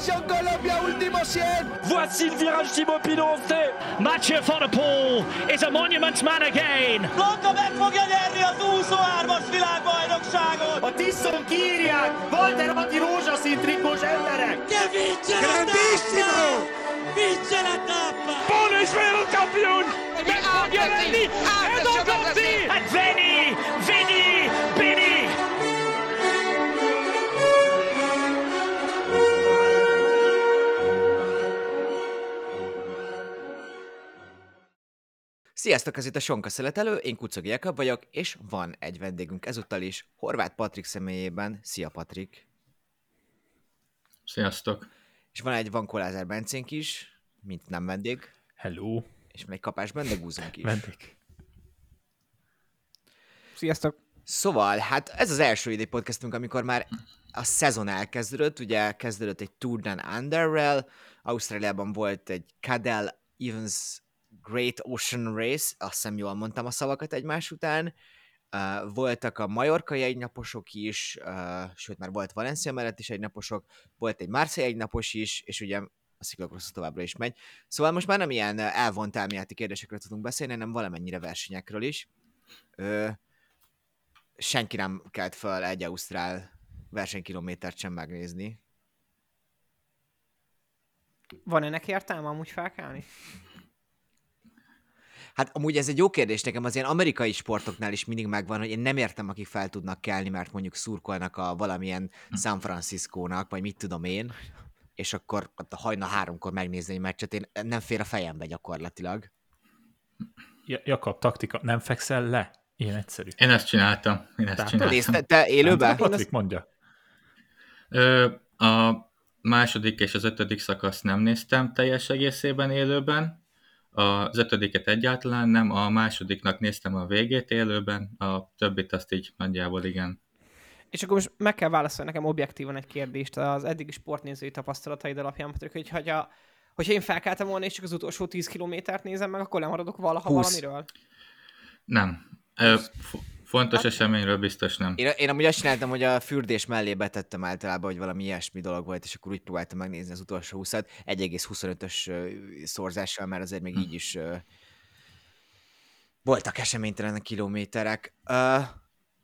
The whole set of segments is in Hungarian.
position Colombia, último 100. Voici le virage Thibaut Pinot Mathieu van der Poel is a monument man again. Blanka meg fogja nyerni az 23-as világbajnokságot! A Tiszon kírják! Walter Atti rózsaszín trikós emberek! Che vince la tappa! Vince la tappa! Bono is wereldkampioen! Met Magliarelli en dan komt hij! And Veni, Sziasztok, ez itt a Sonka Szeletelő, én Kucogi Jakab vagyok, és van egy vendégünk ezúttal is, Horváth Patrik személyében. Szia Patrik! Sziasztok! És van egy Van Kolázer Bencénk is, mint nem vendég, Hello, és van egy kapás bendegúzunk is. vendég. Sziasztok! Szóval, hát ez az első idei podcastünk, amikor már a szezon elkezdődött, ugye kezdődött egy Tour Down Under-rel, Ausztráliában volt egy Cadel Evans Great Ocean Race, azt hiszem jól mondtam a szavakat egymás után, uh, voltak a Majorkai egynaposok is, uh, sőt már volt Valencia mellett is egynaposok, volt egy Marseille egynapos is, és ugye a sziklokrosz továbbra is megy. Szóval most már nem ilyen uh, elvont elméleti kérdésekről tudunk beszélni, hanem valamennyire versenyekről is. Ö, senki nem kelt fel egy ausztrál versenykilométert sem megnézni. Van ennek értelme amúgy felkelni? Hát amúgy ez egy jó kérdés nekem, az ilyen amerikai sportoknál is mindig megvan, hogy én nem értem, akik fel tudnak kelni, mert mondjuk szurkolnak a valamilyen San Francisco-nak, vagy mit tudom én, és akkor a hajna háromkor megnézni egy meccset, én nem fér a fejembe gyakorlatilag. Ja- Jakab, taktika, nem fekszel le? Ilyen egyszerű. Én ezt csináltam. Én ezt Tehát csináltam. Nézd, te, te élőben? Patrik, mondja. Ö, a második és az ötödik szakaszt nem néztem teljes egészében élőben. Az ötödiket egyáltalán nem, a másodiknak néztem a végét élőben, a többit azt így nagyjából igen. És akkor most meg kell válaszolni nekem objektívan egy kérdést az eddigi sportnézői tapasztalataid alapján, Patrik, hogy hogy a, hogyha én felkeltem volna, és csak az utolsó 10 kilométert nézem meg, akkor lemaradok valaha 20. valamiről? Nem. Ö, f- fontos eseményről biztos nem. Én, én amúgy azt csináltam, hogy a fürdés mellé betettem általában, hogy valami ilyesmi dolog volt, és akkor úgy próbáltam megnézni az utolsó 20-at, 1,25-ös ö, szorzással, mert azért még így is ö, voltak eseménytelen kilométerek. Uh,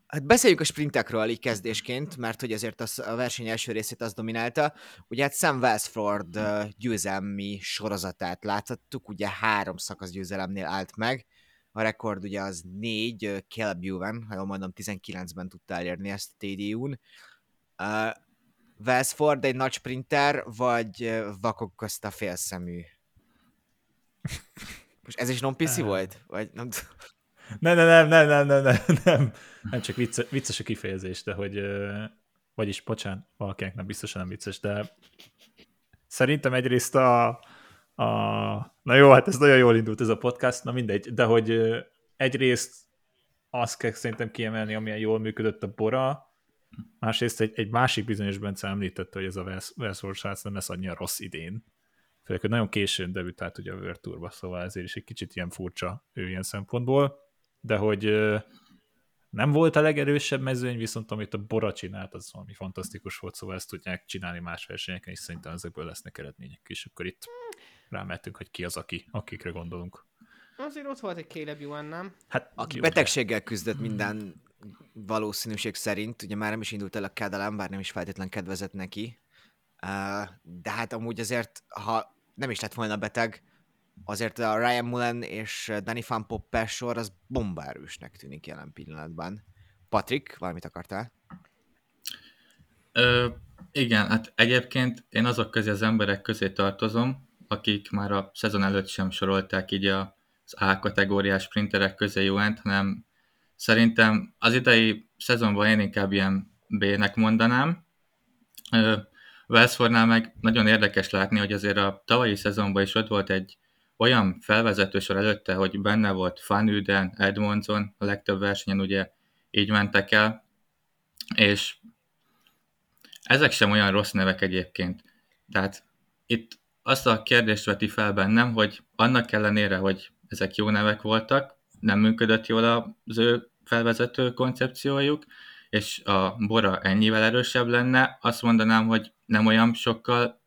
hát beszéljük a sprintekről így kezdésként, mert hogy azért az, a verseny első részét az dominálta. Ugye hát Sam Welsford uh, győzelmi sorozatát láthattuk, ugye három szakasz győzelemnél állt meg, a rekord ugye az négy, Caleb Ewan, ha jól mondom, 19-ben tudta elérni ezt a TDU-n. Uh, Welsford egy nagy sprinter, vagy vakok közt a félszemű? Most ez is non-PC volt? Vagy nem. Nem, nem, nem, nem, nem, nem, nem, nem. Csak vicce, vicces a kifejezés, de hogy, vagyis, bocsánat, valakinek nem biztosan nem vicces, de szerintem egyrészt a, a, na jó, hát ez nagyon jól indult ez a podcast, na mindegy, de hogy egyrészt azt kell szerintem kiemelni, amilyen jól működött a Bora, másrészt egy, egy másik bizonyos Bence említette, hogy ez a Westworld srác nem lesz annyira rossz idén. Főleg, hogy nagyon későn debütált ugye a World Tourba, szóval ezért is egy kicsit ilyen furcsa ő ilyen szempontból, de hogy nem volt a legerősebb mezőny, viszont amit a Bora csinált, az valami fantasztikus volt, szóval ezt tudják csinálni más versenyeken, és szerintem ezekből lesznek eredmények is. Akkor itt rámehetünk, hogy ki az, aki, akikre gondolunk. Azért ott volt egy Caleb Ewan, nem? Hát, Aki jó, betegséggel küzdött minden valószínűség szerint, ugye már nem is indult el a kedelem, bár nem is feltétlen kedvezett neki, de hát amúgy azért, ha nem is lett volna beteg, azért a Ryan Mullen és Danny Van Poppel sor az bombárősnek tűnik jelen pillanatban. Patrik, valamit akartál? Ö, igen, hát egyébként én azok közé az emberek közé tartozom, akik már a szezon előtt sem sorolták így az A kategóriás sprinterek közé Juent, hanem szerintem az idei szezonban én inkább ilyen B-nek mondanám. Ö, Welsfordnál meg nagyon érdekes látni, hogy azért a tavalyi szezonban is ott volt egy olyan felvezető sor előtte, hogy benne volt Van Uden, Edmondson, a legtöbb versenyen ugye így mentek el, és ezek sem olyan rossz nevek egyébként. Tehát itt azt a kérdést veti fel bennem, hogy annak ellenére, hogy ezek jó nevek voltak, nem működött jól az ő felvezető koncepciójuk, és a Bora ennyivel erősebb lenne, azt mondanám, hogy nem olyan sokkal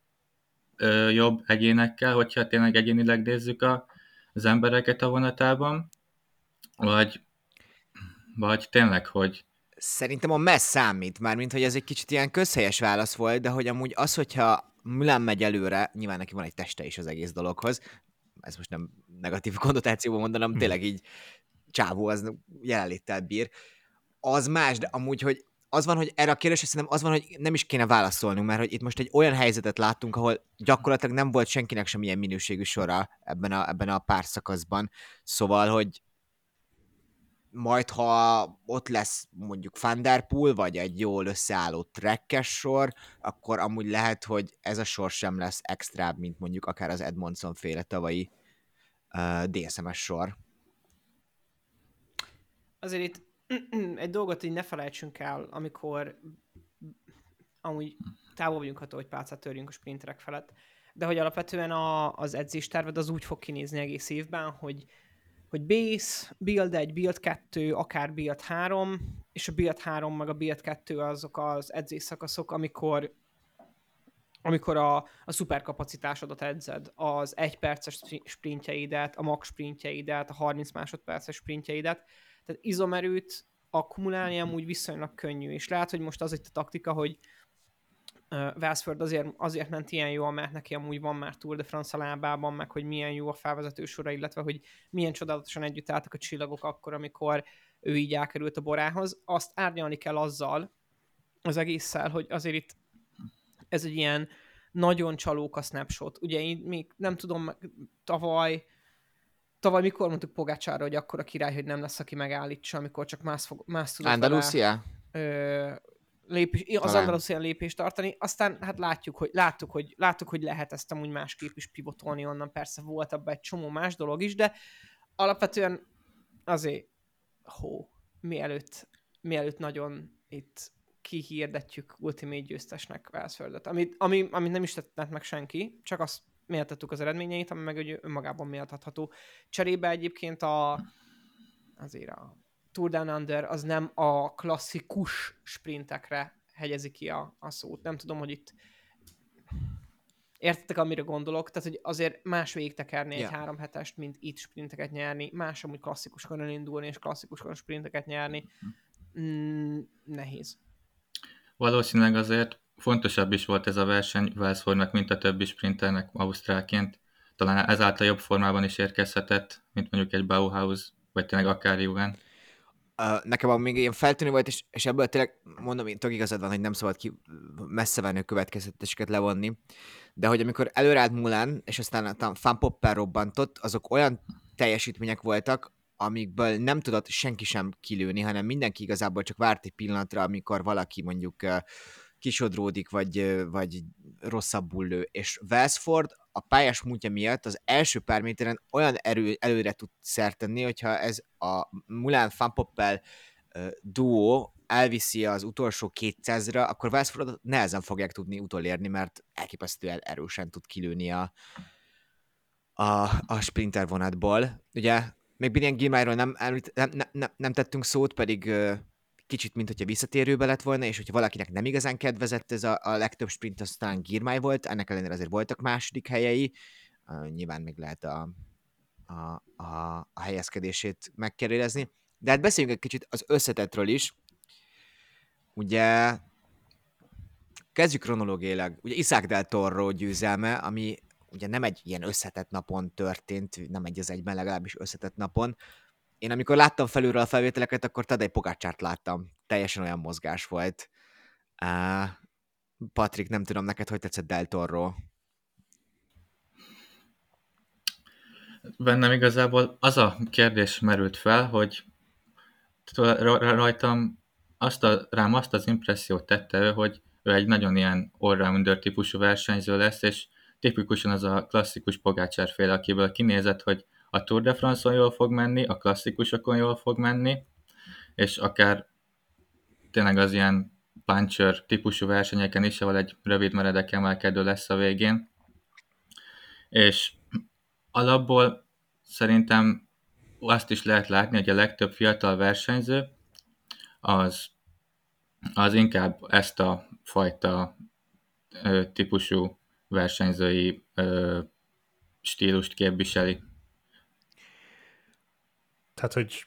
ö, jobb egyénekkel, hogyha tényleg egyénileg nézzük a, az embereket a vonatában, vagy, vagy tényleg, hogy Szerintem a messz számít, mármint, hogy ez egy kicsit ilyen közhelyes válasz volt, de hogy amúgy az, hogyha Milán megy előre, nyilván neki van egy teste is az egész dologhoz, ez most nem negatív konnotációban mondanám, tényleg így csávó az jelenléttel bír, az más, de amúgy, hogy az van, hogy erre a kérdésre szerintem az van, hogy nem is kéne válaszolnunk, mert hogy itt most egy olyan helyzetet láttunk, ahol gyakorlatilag nem volt senkinek sem ilyen minőségű sora ebben a, ebben a pár szakaszban. Szóval, hogy majd ha ott lesz mondjuk Thunderpool, vagy egy jól összeálló trekkes sor, akkor amúgy lehet, hogy ez a sor sem lesz extrább, mint mondjuk akár az Edmondson féle tavalyi uh, DSMS sor. Azért itt egy dolgot így ne felejtsünk el, amikor amúgy távol vagyunk attól, hogy pálcát törjünk a sprinterek felett, de hogy alapvetően a, az edzésterved az úgy fog kinézni egész évben, hogy hogy base, build 1, build 2, akár build 3, és a build 3 meg a build 2 azok az edzés szakaszok, amikor amikor a, a szuperkapacitásodat edzed, az egy perces sprintjeidet, a max sprintjeidet, a 30 másodperces sprintjeidet, tehát izomerőt akkumulálni amúgy viszonylag könnyű, és lehet, hogy most az itt a taktika, hogy Westford azért, azért ment ilyen jól, mert neki amúgy van már Tour de France a lábában, meg hogy milyen jó a felvezető sora, illetve hogy milyen csodálatosan együtt álltak a csillagok akkor, amikor ő így elkerült a borához. Azt árnyalni kell azzal, az egésszel, hogy azért itt ez egy ilyen nagyon csalók a snapshot. Ugye én még nem tudom, tavaly tavaly mikor mondtuk Pogácsára, hogy akkor a király, hogy nem lesz, aki megállítsa, amikor csak más, fog, más tudott Andalusia? Vele, ö, lépés, az Andalusian lépést tartani, aztán hát látjuk, hogy, láttuk, hogy, láttuk, hogy lehet ezt amúgy másképp is pivotolni onnan, persze volt abban egy csomó más dolog is, de alapvetően azért, hó, mielőtt, mielőtt nagyon itt kihirdetjük Ultimate győztesnek Wellsfordot, amit, ami, amit nem is tett meg senki, csak azt méltattuk az eredményeit, ami meg önmagában méltatható. Cserébe egyébként a, azért a Tour Down Under az nem a klasszikus sprintekre hegyezi ki a, a szót. Nem tudom, hogy itt értettek, amire gondolok, tehát hogy azért más végig tekerni yeah. egy három hetest, mint itt sprinteket nyerni, más amúgy klasszikuskon elindulni és klasszikuskon sprinteket nyerni. Mm, nehéz. Valószínűleg azért fontosabb is volt ez a verseny Wellsfordnak, mint a többi sprinternek Ausztrálként. Talán ezáltal jobb formában is érkezhetett, mint mondjuk egy Bauhaus, vagy tényleg akár Jugend. Uh, nekem még ilyen feltűnő volt, és, és ebből tényleg mondom, én tök igazad van, hogy nem szabad ki messze venni a következtetéseket levonni, de hogy amikor előreállt Mulan, és aztán a Fan Popper robbantott, azok olyan teljesítmények voltak, amikből nem tudott senki sem kilőni, hanem mindenki igazából csak várt egy pillanatra, amikor valaki mondjuk kisodródik, vagy, vagy rosszabbul lő. És Westford a pályás múltja miatt az első pár méteren olyan erő, előre tud szertenni, hogyha ez a Mulán Fanpoppel duó elviszi az utolsó 200-ra, akkor Westfordot nehezen fogják tudni utolérni, mert elképesztően erősen tud kilőni a, a, a sprinter vonatból. Ugye még Binian Gilmájról nem, nem, nem, nem, tettünk szót, pedig kicsit, mint hogyha visszatérőbe lett volna, és hogyha valakinek nem igazán kedvezett ez a, a legtöbb sprint, az talán Girmay volt, ennek ellenére azért voltak második helyei, uh, nyilván még lehet a, a, a, a helyezkedését megkérdezni. De hát beszéljünk egy kicsit az összetetről is. Ugye kezdjük kronológiailag. Ugye Isaac del Toro győzelme, ami ugye nem egy ilyen összetett napon történt, nem egy az egyben legalábbis összetett napon, én amikor láttam felülről a felvételeket, akkor Tadej Pogácsárt láttam. Teljesen olyan mozgás volt. Uh, Patrik, nem tudom neked, hogy tetszett Del Toro? Bennem igazából az a kérdés merült fel, hogy rajtam azt a, rám azt az impressziót tette ő, hogy ő egy nagyon ilyen all típusú versenyző lesz, és tipikusan az a klasszikus Pogácsár fél, akiből kinézett, hogy a Tour de France-on jól fog menni, a klasszikusokon jól fog menni, és akár tényleg az ilyen puncher típusú versenyeken is, ahol egy rövid meredek emelkedő lesz a végén. És alapból szerintem azt is lehet látni, hogy a legtöbb fiatal versenyző az, az inkább ezt a fajta ö, típusú versenyzői ö, stílust képviseli. Tehát, hogy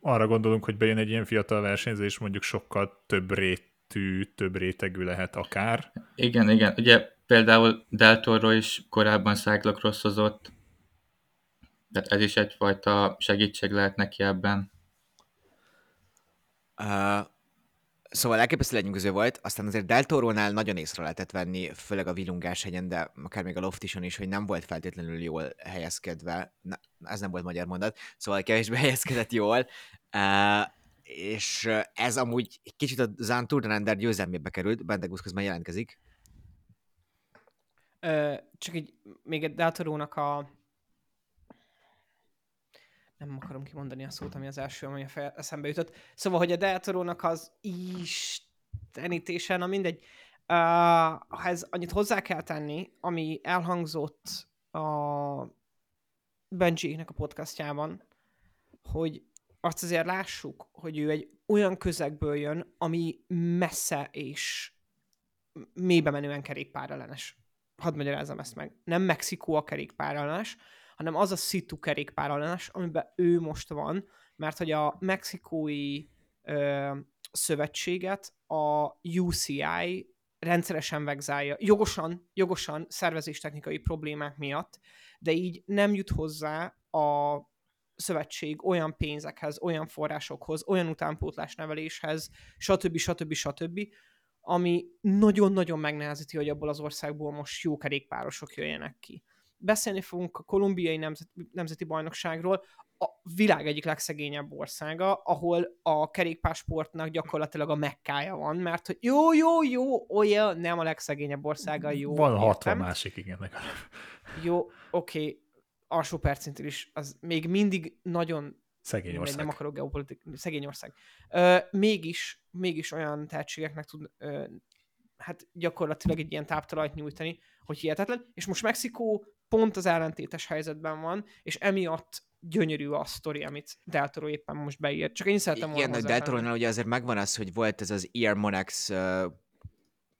arra gondolunk, hogy bejön egy ilyen fiatal versenyző, és mondjuk sokkal több rétű, több rétegű lehet akár. Igen, igen. Ugye például Del Toro is korábban cyclocrossozott, tehát ez is egyfajta segítség lehet neki ebben. Uh, szóval elképesztő legyünk volt, aztán azért Del Toro-nál nagyon észre lehetett venni, főleg a Vilungás hegyen, de akár még a Loftison is, hogy nem volt feltétlenül jól helyezkedve, Na, ez nem volt magyar mondat, szóval kevésbé helyezkedett jól, uh, és ez amúgy egy kicsit a Zán Tour győzelmébe került, Bendegusz közben jelentkezik. Ö, csak így még egy Deltorónak a nem akarom kimondani a szót, ami az első, ami a fel, eszembe jutott. Szóval, hogy a Deltorónak az istenítése, na mindegy, uh, ez annyit hozzá kell tenni, ami elhangzott a Benji-nek a podcastjában, hogy azt azért lássuk, hogy ő egy olyan közegből jön, ami messze és mélybe menően kerékpárellenes. Hadd magyarázzam ezt meg. Nem Mexikó a kerékpárellenes, hanem az a szitu kerékpárellenes, amiben ő most van, mert hogy a mexikói ö, szövetséget a UCI rendszeresen vegzálja, jogosan, jogosan szervezéstechnikai problémák miatt, de így nem jut hozzá a szövetség olyan pénzekhez, olyan forrásokhoz, olyan utánpótlás neveléshez, stb. stb. stb., ami nagyon-nagyon megnehezíti, hogy abból az országból most jó kerékpárosok jöjjenek ki beszélni fogunk a kolumbiai nemzet, nemzeti bajnokságról, a világ egyik legszegényebb országa, ahol a kerékpásportnak gyakorlatilag a mekkája van, mert hogy jó, jó, jó, olyan nem a legszegényebb országa, jó. Van 60 másik, igen. Jó, oké, okay, alsó percintil is, az még mindig nagyon Szegény ország. Nem akarok geopolitik, szegény ország. Ö, mégis, mégis olyan tehetségeknek tud ö, hát gyakorlatilag egy ilyen táptalajt nyújtani, hogy hihetetlen. És most Mexikó pont az ellentétes helyzetben van, és emiatt gyönyörű a sztori, amit Deltoro éppen most beírt. Csak én szeretem volna Igen, Deltorónál ugye azért megvan az, hogy volt ez az Ear Monex uh,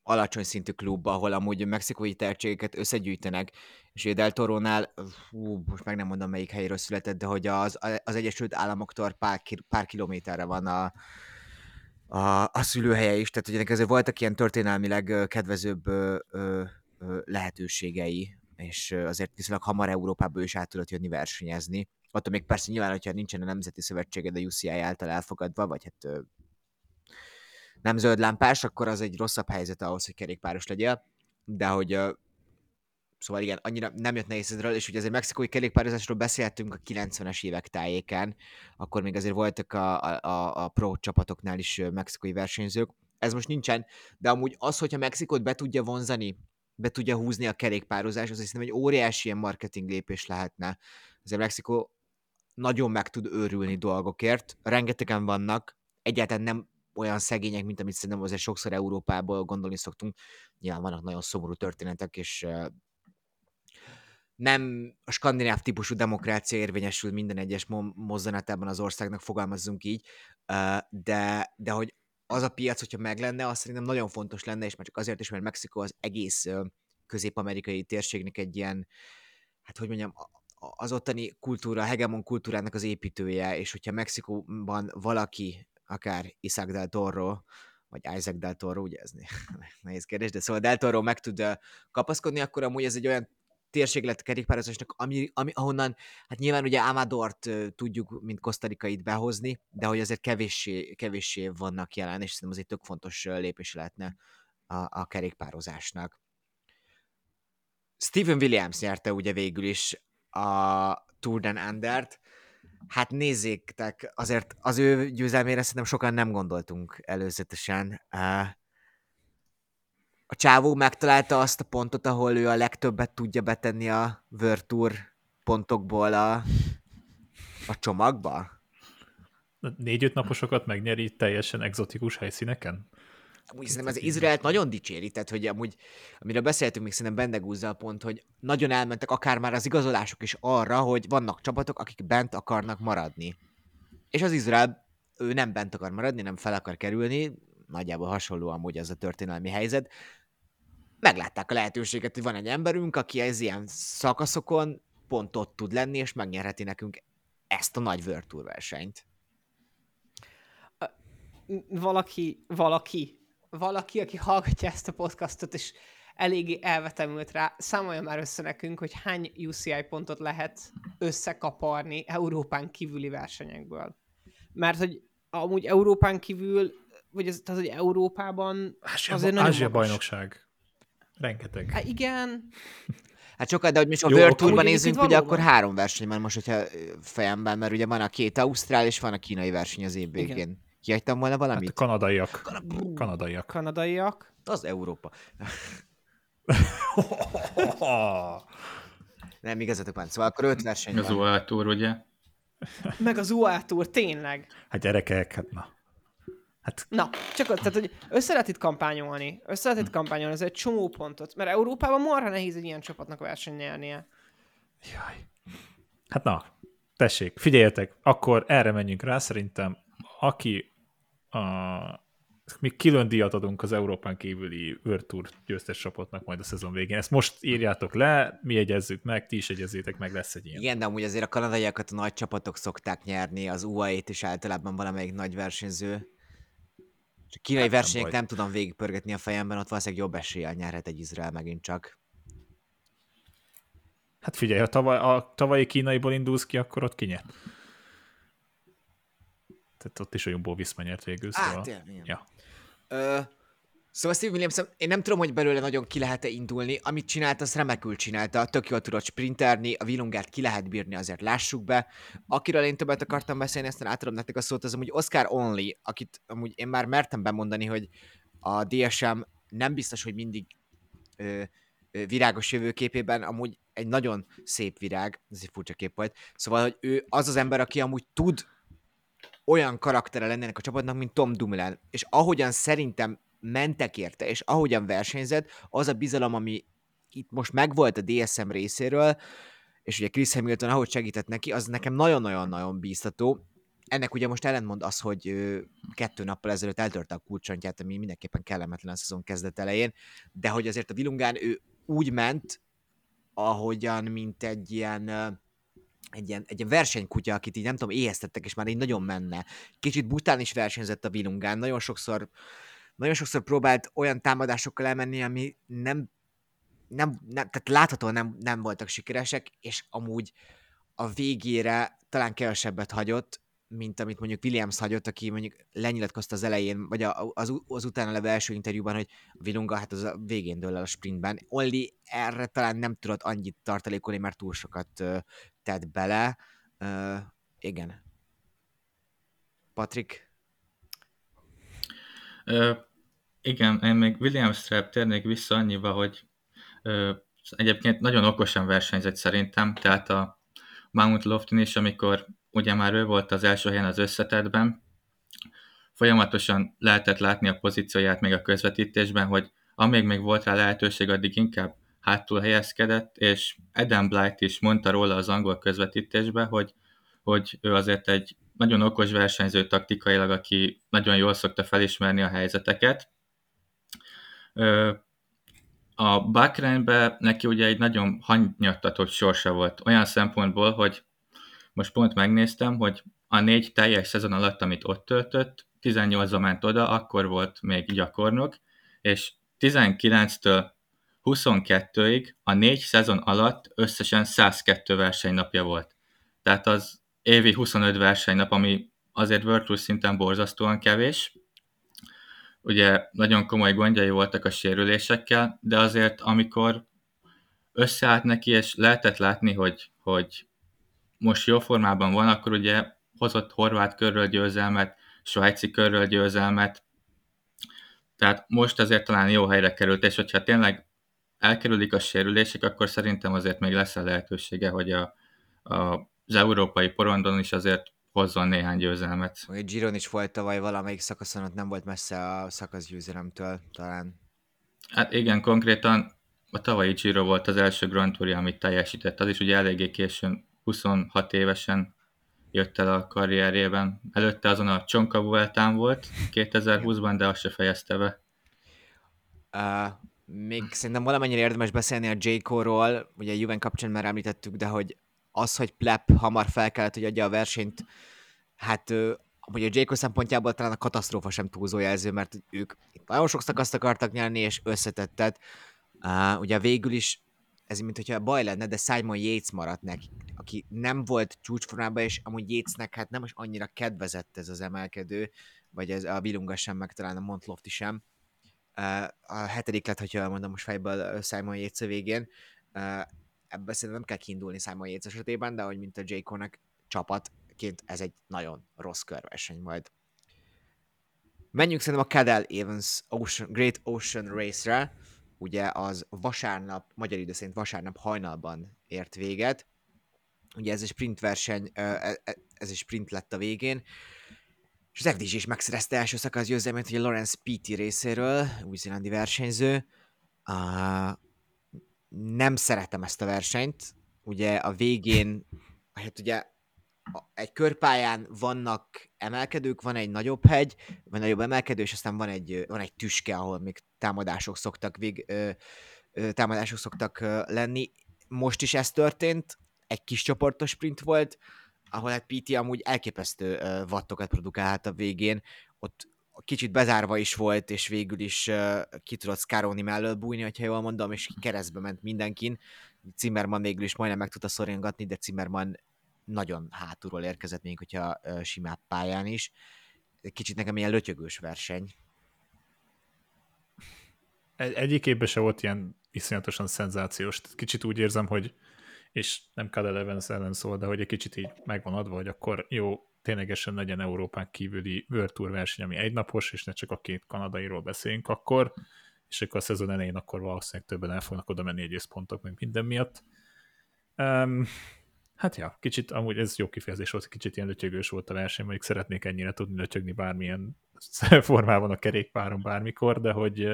alacsony szintű klub, ahol amúgy mexikói tehetségeket összegyűjtenek, és ugye Deltorónál, hú, most meg nem mondom melyik helyről született, de hogy az, az Egyesült Államoktól pár, pár kilométerre van a, a, a szülőhelye is, tehát ugye ezért voltak ilyen történelmileg kedvezőbb ö, ö, lehetőségei és azért viszonylag hamar Európába is át tudott jönni versenyezni. Attól még persze nyilván, hogyha nincsen a Nemzeti Szövetséged a UCI által elfogadva, vagy hát nem zöld lámpás, akkor az egy rosszabb helyzet ahhoz, hogy kerékpáros legyél, de hogy Szóval igen, annyira nem jött nehéz ezről, és ugye azért mexikói kerékpározásról beszéltünk a 90-es évek tájékán, akkor még azért voltak a, a, a pro csapatoknál is mexikói versenyzők. Ez most nincsen, de amúgy az, hogyha Mexikót be tudja vonzani be tudja húzni a kerékpározás, az hiszem egy óriási ilyen marketing lépés lehetne. Azért Mexikó nagyon meg tud őrülni dolgokért, rengetegen vannak, egyáltalán nem olyan szegények, mint amit szerintem azért sokszor Európából gondolni szoktunk. Nyilván vannak nagyon szomorú történetek, és nem a skandináv típusú demokrácia érvényesül minden egyes mozzanatában az országnak, fogalmazzunk így, de, de hogy az a piac, hogyha meg lenne, az szerintem nagyon fontos lenne, és már csak azért is, mert Mexikó az egész közép-amerikai térségnek egy ilyen, hát hogy mondjam, az ottani kultúra, hegemon kultúrának az építője, és hogyha Mexikóban valaki, akár Isaac del Toro, vagy Isaac del Toro, ugye ez nehéz kérdés, de szóval del Toro meg tud kapaszkodni, akkor amúgy ez egy olyan térség lett kerékpározásnak, ami, ami, ahonnan, hát nyilván ugye Amadort tudjuk, mint kosztarikait behozni, de hogy azért kevéssé, kevéssé vannak jelen, és szerintem az egy tök fontos lépés lehetne a, a kerékpározásnak. Steven Williams nyerte ugye végül is a Tour de Andert. Hát nézzétek, azért az ő győzelmére szerintem sokan nem gondoltunk előzetesen. Uh, a csávó megtalálta azt a pontot, ahol ő a legtöbbet tudja betenni a Virtur pontokból a, a csomagba? Négy-öt naposokat megnyeri teljesen egzotikus helyszíneken? Amúgy szerintem az Izraelt nagyon dicséri, tehát hogy amúgy, amiről beszéltünk még szerintem Bendegúzza a pont, hogy nagyon elmentek akár már az igazolások is arra, hogy vannak csapatok, akik bent akarnak maradni. És az Izrael, ő nem bent akar maradni, nem fel akar kerülni, nagyjából hasonló amúgy az a történelmi helyzet, meglátták a lehetőséget, hogy van egy emberünk, aki ez ilyen szakaszokon pont ott tud lenni, és megnyerheti nekünk ezt a nagy World Tour versenyt. Valaki, valaki, valaki, aki hallgatja ezt a podcastot, és eléggé elvetemült rá, számolja már össze nekünk, hogy hány UCI pontot lehet összekaparni Európán kívüli versenyekből. Mert hogy amúgy Európán kívül, vagy az, tehát, hogy Európában Ázsia, azért nagyon Ázsia magas. bajnokság. Rengeteg. Hát igen, Hát sokat, de hogy most a Jó, World Tourban nézzünk, ugye valóban. akkor három verseny van most, hogyha fejemben, mert ugye van a két Ausztrál, és van a kínai verseny az év Igen. végén. Kihagytam volna Hát a valamit? kanadaiak. Kanadaiak. kanadaiak. Az Európa. Nem, igazatok van. Szóval akkor öt verseny Az van. UAE Tour, ugye? Meg az UAE Tour, tényleg. Hát gyerekek, hát na. Hát Na, csak ott, tehát, hogy össze lehet itt kampányolni. Össze lehet itt kampányolni, ez egy csomó pontot. Mert Európában marha nehéz egy ilyen csapatnak versenyt nyernie. Jaj. Hát na, tessék, figyeljetek, akkor erre menjünk rá, szerintem aki a, mi külön díjat adunk az Európán kívüli World Tour győztes csapatnak majd a szezon végén. Ezt most írjátok le, mi jegyezzük meg, ti is jegyezzétek meg, lesz egy ilyen. Igen, de amúgy azért a kanadaiakat a nagy csapatok szokták nyerni, az UAE-t is általában valamelyik nagy versenyző. Csak kínai Hát nem versenyek baj. nem, tudom végigpörgetni a fejemben, ott valószínűleg jobb eséllyel nyerhet egy Izrael megint csak. Hát figyelj, ha tavaly, a tavalyi kínaiból indulsz ki, akkor ott kinyert. Tehát ott is a Jumbo Viszma nyert végül, szóval... igen. ja. Ö, szóval Steve Williams, én nem tudom, hogy belőle nagyon ki lehet-e indulni. Amit csinált, az remekül csinálta. Tök jól tudott sprinterni, a Vilungát ki lehet bírni, azért lássuk be. Akiről én többet akartam beszélni, aztán átadom nektek a szót, az amúgy Oscar Only, akit amúgy én már mertem bemondani, hogy a DSM nem biztos, hogy mindig ö, ö, virágos jövőképében, amúgy egy nagyon szép virág, ez egy furcsa kép volt. Szóval, hogy ő az az ember, aki amúgy tud olyan karaktere lennének a csapatnak, mint Tom Dumoulin. És ahogyan szerintem mentek érte, és ahogyan versenyzett, az a bizalom, ami itt most megvolt a DSM részéről, és ugye Chris Hamilton, ahogy segített neki, az nekem nagyon-nagyon-nagyon bíztató. Ennek ugye most ellentmond az, hogy kettő nappal ezelőtt eltörte a kulcsontját, ami mindenképpen kellemetlen a szezon kezdet elején, de hogy azért a Vilungán ő úgy ment, ahogyan, mint egy ilyen egy ilyen, egy ilyen versenykutya, akit így nem tudom, éheztettek, és már így nagyon menne. Kicsit bután is versenyzett a Vilungán, nagyon sokszor, nagyon sokszor próbált olyan támadásokkal elmenni, ami nem, nem, nem tehát láthatóan nem, nem voltak sikeresek, és amúgy a végére talán kevesebbet hagyott, mint amit mondjuk Williams hagyott, aki mondjuk lenyilatkozta az elején, vagy az, az utána levő első interjúban, hogy Vilunga hát az a végén dől el a sprintben. Olli erre talán nem tudott annyit tartalékolni, mert túl sokat ö, tett bele. Ö, igen. Patrik? Igen, én még Williams-re térnék vissza annyiba, hogy ö, egyébként nagyon okosan versenyzett szerintem, tehát a Mount Lofton is, amikor ugye már ő volt az első helyen az összetetben, folyamatosan lehetett látni a pozícióját még a közvetítésben, hogy amíg még volt rá lehetőség, addig inkább hátul helyezkedett, és Adam Blight is mondta róla az angol közvetítésben, hogy, hogy ő azért egy nagyon okos versenyző taktikailag, aki nagyon jól szokta felismerni a helyzeteket. A Bakrányban neki ugye egy nagyon hannyattatott sorsa volt, olyan szempontból, hogy most pont megnéztem, hogy a négy teljes szezon alatt, amit ott töltött, 18 ment oda, akkor volt még gyakornok, és 19-től 22-ig a négy szezon alatt összesen 102 versenynapja volt. Tehát az évi 25 versenynap, ami azért Tour szinten borzasztóan kevés. Ugye nagyon komoly gondjai voltak a sérülésekkel, de azért amikor összeállt neki, és lehetett látni, hogy, hogy most jó formában van, akkor ugye hozott horvát körről győzelmet, svájci körről győzelmet, tehát most azért talán jó helyre került, és hogyha tényleg elkerülik a sérülések, akkor szerintem azért még lesz a lehetősége, hogy a, a, az európai porondon is azért hozzon néhány győzelmet. Vagy Giron is volt tavaly valamelyik szakaszon, ott nem volt messze a szakaszgyőzelemtől talán. Hát igen, konkrétan a tavalyi Giro volt az első Grand Tourja, amit teljesített. Az is ugye eléggé későn, 26 évesen jött el a karrierjében. Előtte azon a Csonka Vueltán volt 2020-ban, de azt se fejezte be. Uh, még szerintem valamennyire érdemes beszélni a J. Cole-ról, ugye a Juven kapcsán már említettük, de hogy az, hogy Plep hamar fel kellett, hogy adja a versenyt, hát hogy a J. Cole szempontjából talán a katasztrófa sem túlzó mert ők itt nagyon sok szakaszt akartak nyerni, és összetettet. Uh, ugye végül is ez mint hogyha baj lenne, de Simon Yates maradt neki, aki nem volt csúcsformában, és amúgy Yatesnek hát nem most annyira kedvezett ez az emelkedő, vagy ez a Bilunga sem, meg talán a Montlofti sem. A hetedik lett, hogyha mondom most fejből Simon Yates a végén. Ebből szerintem nem kell kiindulni Simon Yates esetében, de hogy mint a J. Cole-nak csapatként ez egy nagyon rossz körverseny majd. Menjünk szerintem a Cadel Evans Ocean, Great Ocean Race-re ugye az vasárnap, magyar idő szerint vasárnap hajnalban ért véget. Ugye ez egy sprint verseny, e, e, ez egy sprint lett a végén, és az FDG is megszerezte első szakasz győzelmét, ugye Lawrence Peaty részéről, új-zélandi versenyző. Nem szeretem ezt a versenyt, ugye a végén, hát ugye egy körpályán vannak emelkedők, van egy nagyobb hegy, van nagyobb emelkedő, és aztán van egy, van egy tüske, ahol még támadások szoktak, vég, ö, ö, támadások szoktak ö, lenni. Most is ez történt, egy kis csoportos sprint volt, ahol hát PT amúgy elképesztő ö, wattokat produkált a végén, ott kicsit bezárva is volt, és végül is uh, ki tudott Scaroni mellől bújni, ha jól mondom, és keresztbe ment mindenkin. Zimmerman végül is majdnem meg tudta szoringatni, de Zimmerman nagyon hátulról érkezett, még hogyha uh, simább pályán is. Kicsit nekem ilyen lötyögős verseny. Egy, egyik évben se volt ilyen iszonyatosan szenzációs. Kicsit úgy érzem, hogy és nem Cadel Evans ellen szól, de hogy egy kicsit így megvan adva, hogy akkor jó, ténylegesen legyen Európán kívüli World Tour verseny, ami egynapos, és ne csak a két kanadairól beszéljünk akkor, és akkor a szezon elején akkor valószínűleg többen el fognak oda menni pontok, meg minden miatt. Um, Hát ja, kicsit, amúgy ez jó kifejezés volt, kicsit ilyen lötyögős volt a verseny, mondjuk szeretnék ennyire tudni lötyögni bármilyen formában a kerékpáron bármikor, de hogy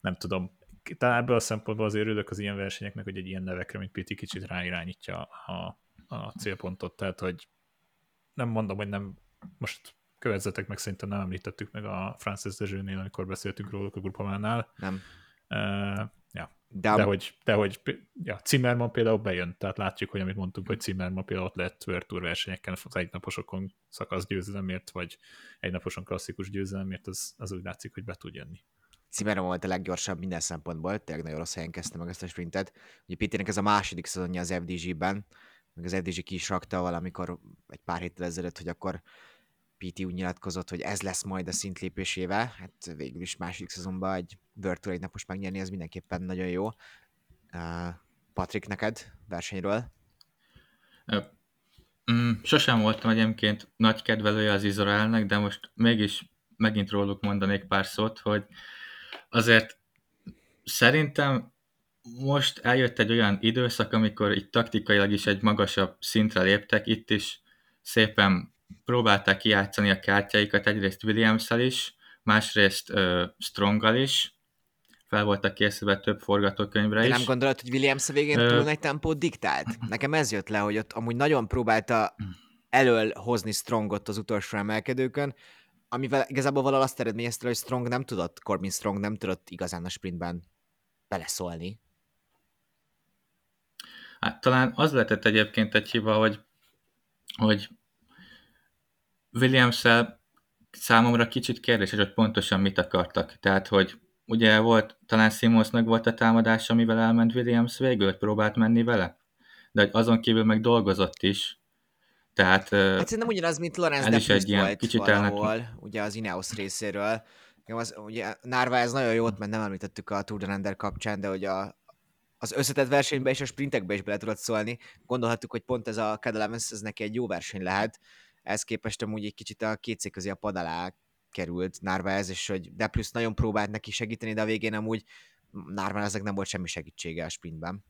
nem tudom, talán ebből a szempontból azért örülök az ilyen versenyeknek, hogy egy ilyen nevekre, mint Piti kicsit ráirányítja a, a célpontot, tehát hogy nem mondom, hogy nem, most követzetek meg, szerintem nem említettük meg a Francis Dezsőnél, amikor beszéltünk róluk a grupamánál. Nem. Uh, de, de, hogy, de hogy ja, Zimmerman például bejön, tehát látjuk, hogy amit mondtunk, hogy Zimmerman például ott lett World Tour versenyeken az egynaposokon szakasz győzelemért, vagy egynaposon klasszikus győzelemért, az, az úgy látszik, hogy be tud jönni. Zimmerman volt a leggyorsabb minden szempontból, tényleg nagyon rossz helyen kezdte meg ezt a sprintet. Ugye Péternek ez a második szezonja az FDG-ben, meg az FDG ki is rakta valamikor egy pár héttel ezelőtt, hogy akkor PT úgy nyilatkozott, hogy ez lesz majd a szintlépésével, hát végül is második szezonban egy World egy napos megnyerni, az mindenképpen nagyon jó. Uh, Patrik, neked versenyről? Mm, sosem voltam egyébként nagy kedvelője az Izraelnek, de most mégis megint róluk mondanék pár szót, hogy azért szerintem most eljött egy olyan időszak, amikor itt taktikailag is egy magasabb szintre léptek, itt is szépen próbálták kijátszani a kártyáikat egyrészt williams is, másrészt uh, Stronggal is, fel voltak készülve több forgatókönyvre De is. nem gondolod, hogy Williams a végén uh, túl nagy tempót diktált? Nekem ez jött le, hogy ott amúgy nagyon próbálta elől hozni Strongot az utolsó emelkedőkön, amivel igazából valahol azt eredményezte, hogy Strong nem tudott, Corbin Strong nem tudott igazán a sprintben beleszólni. Hát talán az lehetett egyébként egy hiba, hogy, hogy williams számomra kicsit kérdéses, hogy pontosan mit akartak. Tehát, hogy ugye volt, talán Simonsnak volt a támadás, amivel elment Williams végül, próbált menni vele, de azon kívül meg dolgozott is. Tehát, hát szerintem ugyanaz, mint Lorenz de is egy ilyen volt kicsit valahol, elnek... ugye az Ineos részéről. Az, ugye ez nagyon jót, mert nem említettük a Tour de Render kapcsán, de hogy a, az összetett versenybe és a sprintekbe is bele tudott szólni. Gondolhattuk, hogy pont ez a Evans, ez neki egy jó verseny lehet, ez képest amúgy egy kicsit a két közé a pad alá került Narváez, és hogy de plusz nagyon próbált neki segíteni, de a végén amúgy ezek nem volt semmi segítsége a sprintben.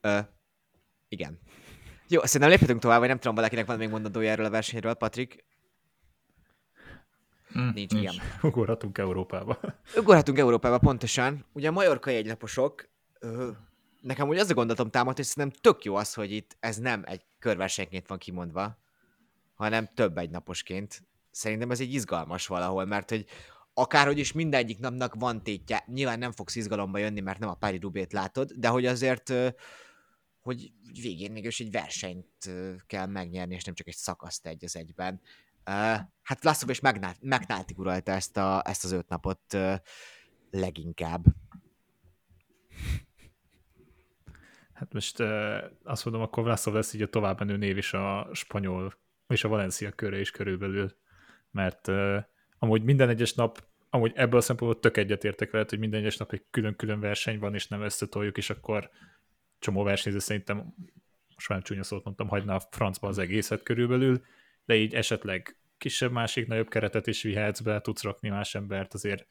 Ö, igen. Jó, szerintem léphetünk tovább, vagy nem tudom, valakinek van még mondandója erről a versenyről, Patrik. Mm, nincs, nincs. igen. Ugorhatunk Európába. Ugorhatunk Európába, pontosan. Ugye a Majorka egynaposok, nekem úgy az a gondolatom támadt, hogy szerintem tök jó az, hogy itt ez nem egy körversenyként van kimondva, hanem több egy naposként. szerintem ez egy izgalmas valahol, mert hogy akárhogy is mindegyik napnak van tétje, nyilván nem fogsz izgalomba jönni, mert nem a Pári Rubét látod, de hogy azért hogy végén mégis egy versenyt kell megnyerni, és nem csak egy szakaszt egy az egyben. Hát Lasszov és McNulty uralta ezt, a, ezt az öt napot leginkább. Hát most azt mondom, akkor Vlasov lesz így a továbbmenő név is a spanyol, és a Valencia köre is körülbelül, mert amúgy minden egyes nap, amúgy ebből a szempontból tök egyetértek veled, hogy minden egyes nap egy külön-külön verseny van, és nem összetoljuk, és akkor csomó versenyző szerintem, most már csúnya szót mondtam, hagyna a francba az egészet körülbelül, de így esetleg kisebb, másik, nagyobb keretet is vihetsz be, tudsz rakni más embert, azért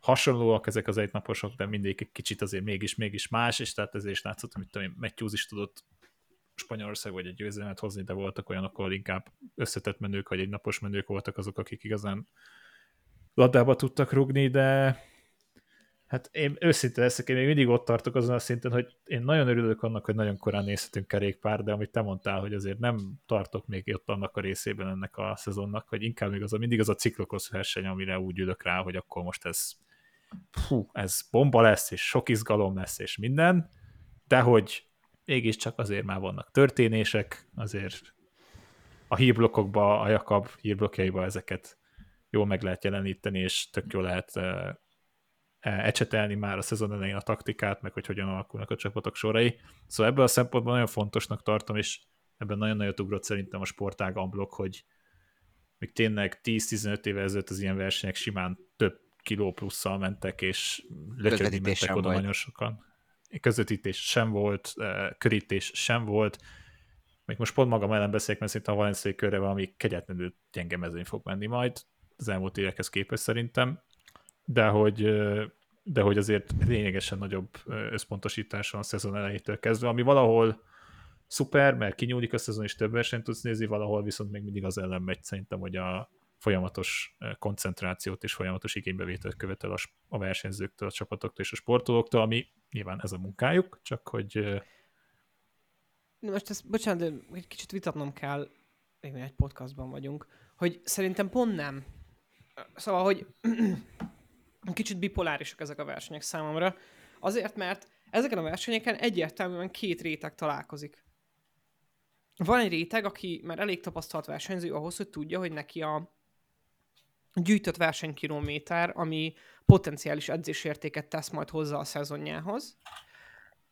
hasonlóak ezek az egynaposok, de mindig egy kicsit azért mégis, mégis más, és tehát ezért is látszott, amit tudom én, Matthews is tudott Spanyolország vagy egy győzelmet hozni, de voltak olyanok, ahol inkább összetett menők, vagy egy napos menők voltak azok, akik igazán labdába tudtak rugni, de hát én őszinte leszek, én még mindig ott tartok azon a szinten, hogy én nagyon örülök annak, hogy nagyon korán nézhetünk kerékpár, de amit te mondtál, hogy azért nem tartok még ott annak a részében ennek a szezonnak, hogy inkább még az a, mindig az a ciklokos verseny, amire úgy ülök rá, hogy akkor most ez fú, ez bomba lesz, és sok izgalom lesz, és minden, de hogy mégiscsak azért már vannak történések, azért a hírblokkokba, a Jakab hírblokkjaiba ezeket jól meg lehet jeleníteni, és tök jól lehet uh, ecsetelni már a szezon elején a taktikát, meg hogy hogyan alakulnak a csapatok sorai. Szóval ebből a szempontból nagyon fontosnak tartom, és ebben nagyon nagyot ugrott szerintem a sportág amblok, hogy még tényleg 10-15 éve ezelőtt az ilyen versenyek simán több kiló plusszal mentek, és lötyögni mentek oda nagyon sokan. Közvetítés sem volt, körítés sem volt. Még most pont magam ellen beszélek, mert szerintem a Valenciai körre valami kegyetlenül gyenge mezőny fog menni majd, az elmúlt évekhez képest szerintem, de hogy, de hogy azért lényegesen nagyobb összpontosítás van a szezon elejétől kezdve, ami valahol szuper, mert kinyúlik a szezon, és több versenyt tudsz nézni, valahol viszont még mindig az ellen megy szerintem, hogy a, folyamatos koncentrációt és folyamatos igénybevételt követel a, versenyzőktől, a csapatoktól és a sportolóktól, ami nyilván ez a munkájuk, csak hogy... Most ezt, bocsánat, de egy kicsit vitatnom kell, még egy podcastban vagyunk, hogy szerintem pont nem. Szóval, hogy kicsit bipolárisak ezek a versenyek számomra, azért, mert ezeken a versenyeken egyértelműen két réteg találkozik. Van egy réteg, aki már elég tapasztalt versenyző ahhoz, hogy tudja, hogy neki a gyűjtött versenykilométer, ami potenciális edzésértéket tesz majd hozzá a szezonjához,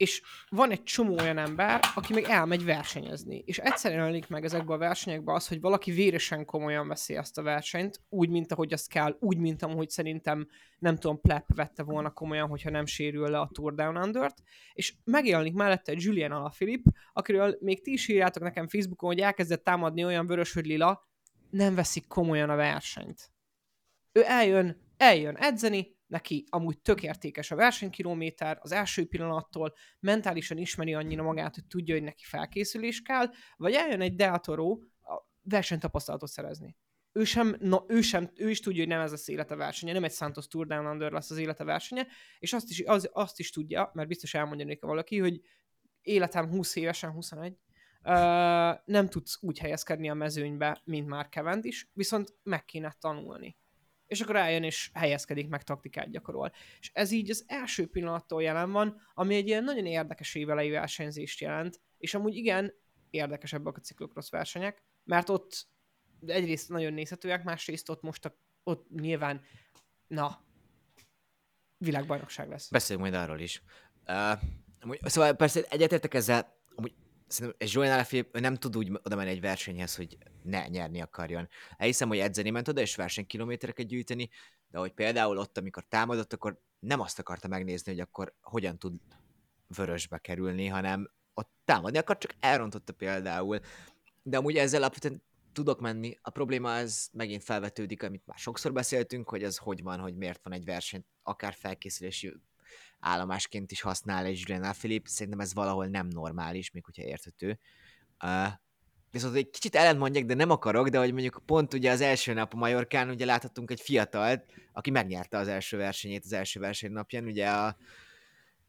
és van egy csomó olyan ember, aki még elmegy versenyezni, és egyszerűen jelenik meg ezekben a versenyekben az, hogy valaki véresen komolyan veszi ezt a versenyt, úgy, mint ahogy azt kell, úgy, mint ahogy szerintem, nem tudom, Plep vette volna komolyan, hogyha nem sérül le a Tour Down Under-t, és megjelenik mellette egy Julian Alaphilipp, akiről még ti is írjátok nekem Facebookon, hogy elkezdett támadni olyan vörös, hogy lila, nem veszik komolyan a versenyt. Ő eljön, eljön edzeni, neki amúgy tök értékes a versenykilométer, az első pillanattól mentálisan ismeri annyira magát, hogy tudja, hogy neki felkészülés kell, vagy eljön egy Deatoro a versenytapasztalatot szerezni. Ő sem, na, ő sem, ő is tudja, hogy nem ez az élete versenye, nem egy Santos Tour Down Under lesz az élete versenye, és azt is, az, azt is tudja, mert biztos elmondja neki valaki, hogy életem 20 évesen, 21, Uh, nem tudsz úgy helyezkedni a mezőnybe, mint már is, viszont meg kéne tanulni és akkor eljön és helyezkedik, meg taktikát gyakorol. És ez így az első pillanattól jelen van, ami egy ilyen nagyon érdekes évelei versenyzést jelent, és amúgy igen, érdekesebbek a ciklokrosz versenyek, mert ott egyrészt nagyon nézhetőek, másrészt ott most a, ott nyilván, na, világbajnokság lesz. Beszéljünk majd arról is. Uh, szóval persze egyetértek ezzel, amúgy szerintem Joan Alaphilippe nem tud úgy oda menni egy versenyhez, hogy ne nyerni akarjon. Elhiszem, hogy edzeni ment oda, és versenykilométereket gyűjteni, de hogy például ott, amikor támadott, akkor nem azt akarta megnézni, hogy akkor hogyan tud vörösbe kerülni, hanem ott támadni akar, csak elrontotta például. De amúgy ezzel alapvetően tudok menni. A probléma az megint felvetődik, amit már sokszor beszéltünk, hogy ez hogy van, hogy miért van egy verseny, akár felkészülési állomásként is használ egy Julian Philip, szerintem ez valahol nem normális, még hogyha érthető. Uh, viszont egy kicsit ellentmondjak, de nem akarok, de hogy mondjuk pont ugye az első nap a Majorkán ugye láthattunk egy fiatalt, aki megnyerte az első versenyét az első verseny napján, ugye a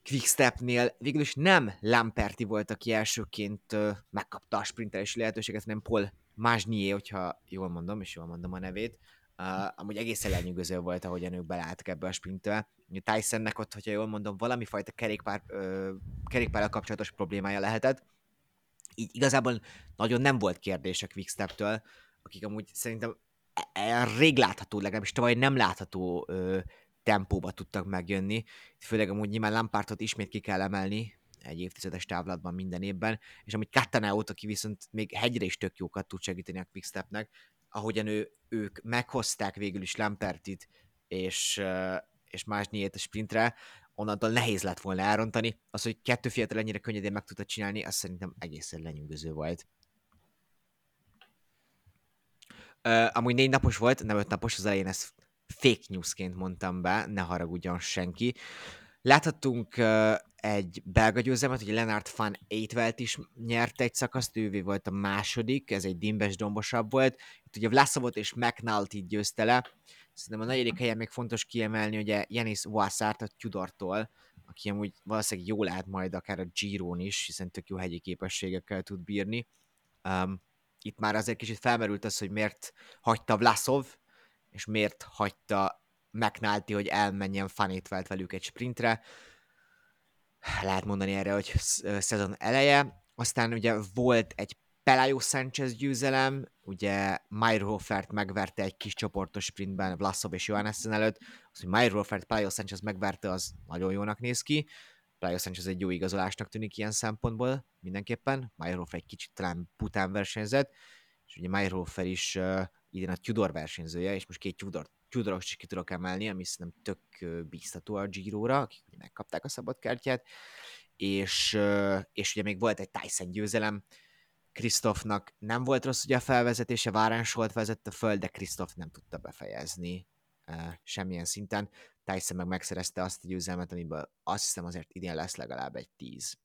Quickstepnél végül is nem Lamperti volt, aki elsőként megkapta a sprinterési lehetőséget, hanem Paul Másnyé, hogyha jól mondom, és jól mondom a nevét, uh, amúgy egészen lenyűgöző volt, ahogyan ők beleálltak ebbe a sprintbe. Tysonnek ott, hogyha jól mondom, valami fajta kerékpár, uh, kerékpárral kapcsolatos problémája lehetett, így igazából nagyon nem volt kérdés a Quickstep-től, akik amúgy szerintem e- e- rég látható, legalábbis tavaly nem látható ö, tempóba tudtak megjönni. Főleg amúgy nyilván Lampártot ismét ki kell emelni, egy évtizedes távlatban minden évben, és amúgy Kattaneót, aki viszont még hegyre is tök jókat tud segíteni a Quickstepnek, ahogyan ő, ők meghozták végül is Lampertit és, és más a sprintre, onnantól nehéz lett volna elrontani. Az, hogy kettő fiatal ennyire könnyedén meg tudta csinálni, az szerintem egészen lenyűgöző volt. Uh, amúgy négy napos volt, nem öt napos, az elején ezt fake newsként mondtam be, ne haragudjon senki. Láthattunk uh, egy belga győzelmet, hogy Lenart van Eitvelt is nyert egy szakaszt, ővé volt a második, ez egy dimbes dombosabb volt. Itt ugye Vlasovot és McNulty győzte le. Szerintem a negyedik helyen még fontos kiemelni, ugye Janis Wassárt a Tudortól, aki amúgy valószínűleg jól lehet majd akár a Giron is, hiszen tök jó hegyi képességekkel tud bírni. Um, itt már azért kicsit felmerült az, hogy miért hagyta Vlasov, és miért hagyta McNulty, hogy elmenjen Fanétvelt velük egy sprintre. Lehet mondani erre, hogy szezon eleje. Aztán ugye volt egy Pelayo Sanchez győzelem, ugye Meyerhofert megverte egy kis csoportos sprintben Vlasov és Johannessen előtt, az, hogy Meyerhofert Pelayo Sanchez megverte, az nagyon jónak néz ki. Pelayo Sanchez egy jó igazolásnak tűnik ilyen szempontból mindenképpen. Meyerhofer egy kicsit talán pután versenyzett, és ugye Meyerhofer is uh, idén a Tudor versenyzője, és most két Tudor, Tudoros is ki tudok emelni, ami szerintem tök bíztató a Giro-ra, akik megkapták a szabadkártyát, és, és ugye még volt egy Tyson győzelem, Krisztofnak nem volt rossz ugye a felvezetése, Várás volt vezette föl, de Krisztof nem tudta befejezni semmilyen szinten. Tyson meg megszerezte azt a győzelmet, amiből azt hiszem azért idén lesz legalább egy tíz.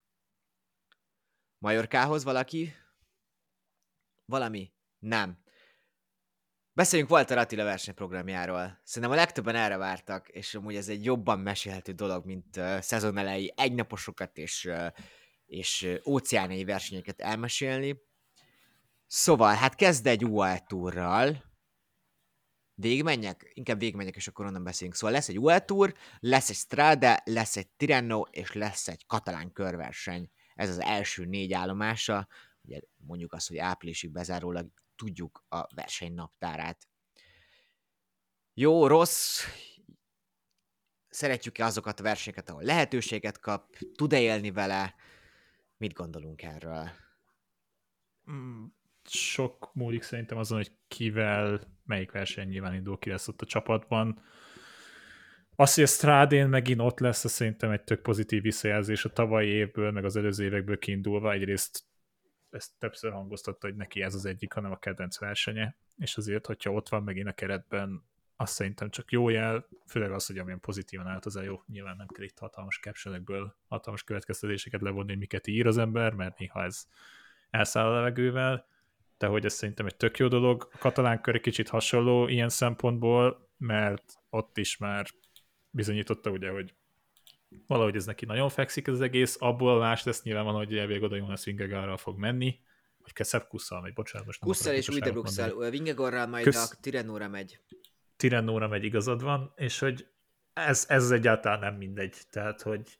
Majorkához valaki? Valami? Nem. Beszéljünk Walter Attila versenyprogramjáról. Szerintem a legtöbben erre vártak, és amúgy ez egy jobban mesélhető dolog, mint uh, szezon elejé egynaposokat és uh, és óceániai versenyeket elmesélni. Szóval, hát kezd egy UAE túrral, végigmenjek? Inkább végigmenjek, és akkor onnan beszélünk. Szóval lesz egy UAE túr, lesz egy Strade, lesz egy Tirreno, és lesz egy katalán körverseny. Ez az első négy állomása. Ugye mondjuk azt, hogy áprilisig bezárólag tudjuk a verseny naptárát. Jó, rossz, szeretjük-e azokat a versenyeket, ahol lehetőséget kap, tud-e élni vele, Mit gondolunk erről? Mm, sok múlik szerintem azon, hogy kivel, melyik verseny nyilván indul, ki lesz ott a csapatban. Az, hogy a Strádén megint ott lesz, az szerintem egy tök pozitív visszajelzés a tavalyi évből, meg az előző évekből kiindulva. Egyrészt ezt többször hangoztatta, hogy neki ez az egyik, hanem a kedvenc versenye, és azért, hogyha ott van megint a keretben, azt szerintem csak jó jel, főleg az, hogy amilyen pozitívan állt az jó, nyilván nem kell itt hatalmas captionekből hatalmas következtetéseket levonni, hogy miket ír az ember, mert néha ez elszáll a levegővel, de hogy ez szerintem egy tök jó dolog. A katalán kör kicsit hasonló ilyen szempontból, mert ott is már bizonyította ugye, hogy valahogy ez neki nagyon fekszik az egész, abból más lesz nyilván hogy elvég oda Jonas Vingegaardral fog menni, vagy Keszep Kusszal megy, bocsánat, most nem Kusszal és Udebrookszal, Vingegorral majd Kösz... a Tirenóra megy. Tirennóra megy igazad van, és hogy ez, ez egyáltalán nem mindegy. Tehát, hogy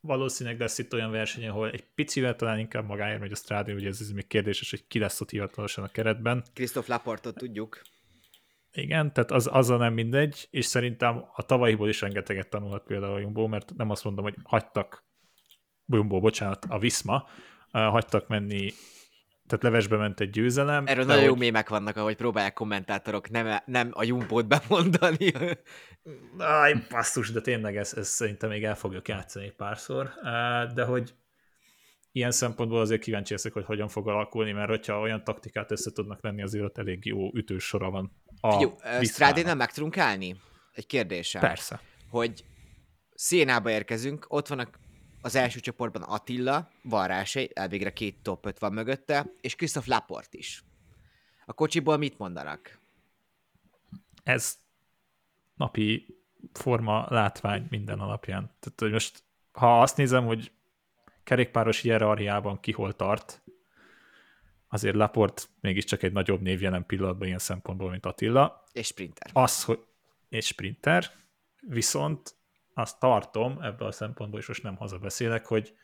valószínűleg lesz itt olyan verseny, ahol egy picivel talán inkább magáért megy a Stradi, ugye ez, ez még kérdéses, hogy ki lesz ott hivatalosan a keretben. Krisztof Laportot tudjuk. Igen, tehát az, azzal nem mindegy, és szerintem a tavalyiból is rengeteget tanulhat például a Jumbo, mert nem azt mondom, hogy hagytak, Jumbo, bocsánat, a Visma, hagytak menni tehát levesbe ment egy győzelem. Erről nagyon hogy... jó mémek vannak, ahogy próbálják kommentátorok nem, nem a Jumbót bemondani. Aj, passzus, de tényleg ez, ez szerintem még el fogjuk játszani párszor, de hogy ilyen szempontból azért kíváncsi leszek, hogy hogyan fog alakulni, mert hogyha olyan taktikát össze tudnak lenni, azért ott elég jó ütős sora van. A Strádénál meg tudunk állni? Egy kérdésem. Persze. Hogy Szénába érkezünk, ott vannak az első csoportban Attila, Varrásé, elvégre két top 5 van mögötte, és Christoph Laport is. A kocsiból mit mondanak? Ez napi forma látvány minden alapján. Tehát, hogy most, ha azt nézem, hogy kerékpáros hierarchiában ki hol tart, azért Laport mégiscsak egy nagyobb név jelen pillanatban ilyen szempontból, mint Attila. És sprinter. Az, hogy és sprinter, viszont azt tartom ebből a szempontból, és most nem hazabeszélek, hogy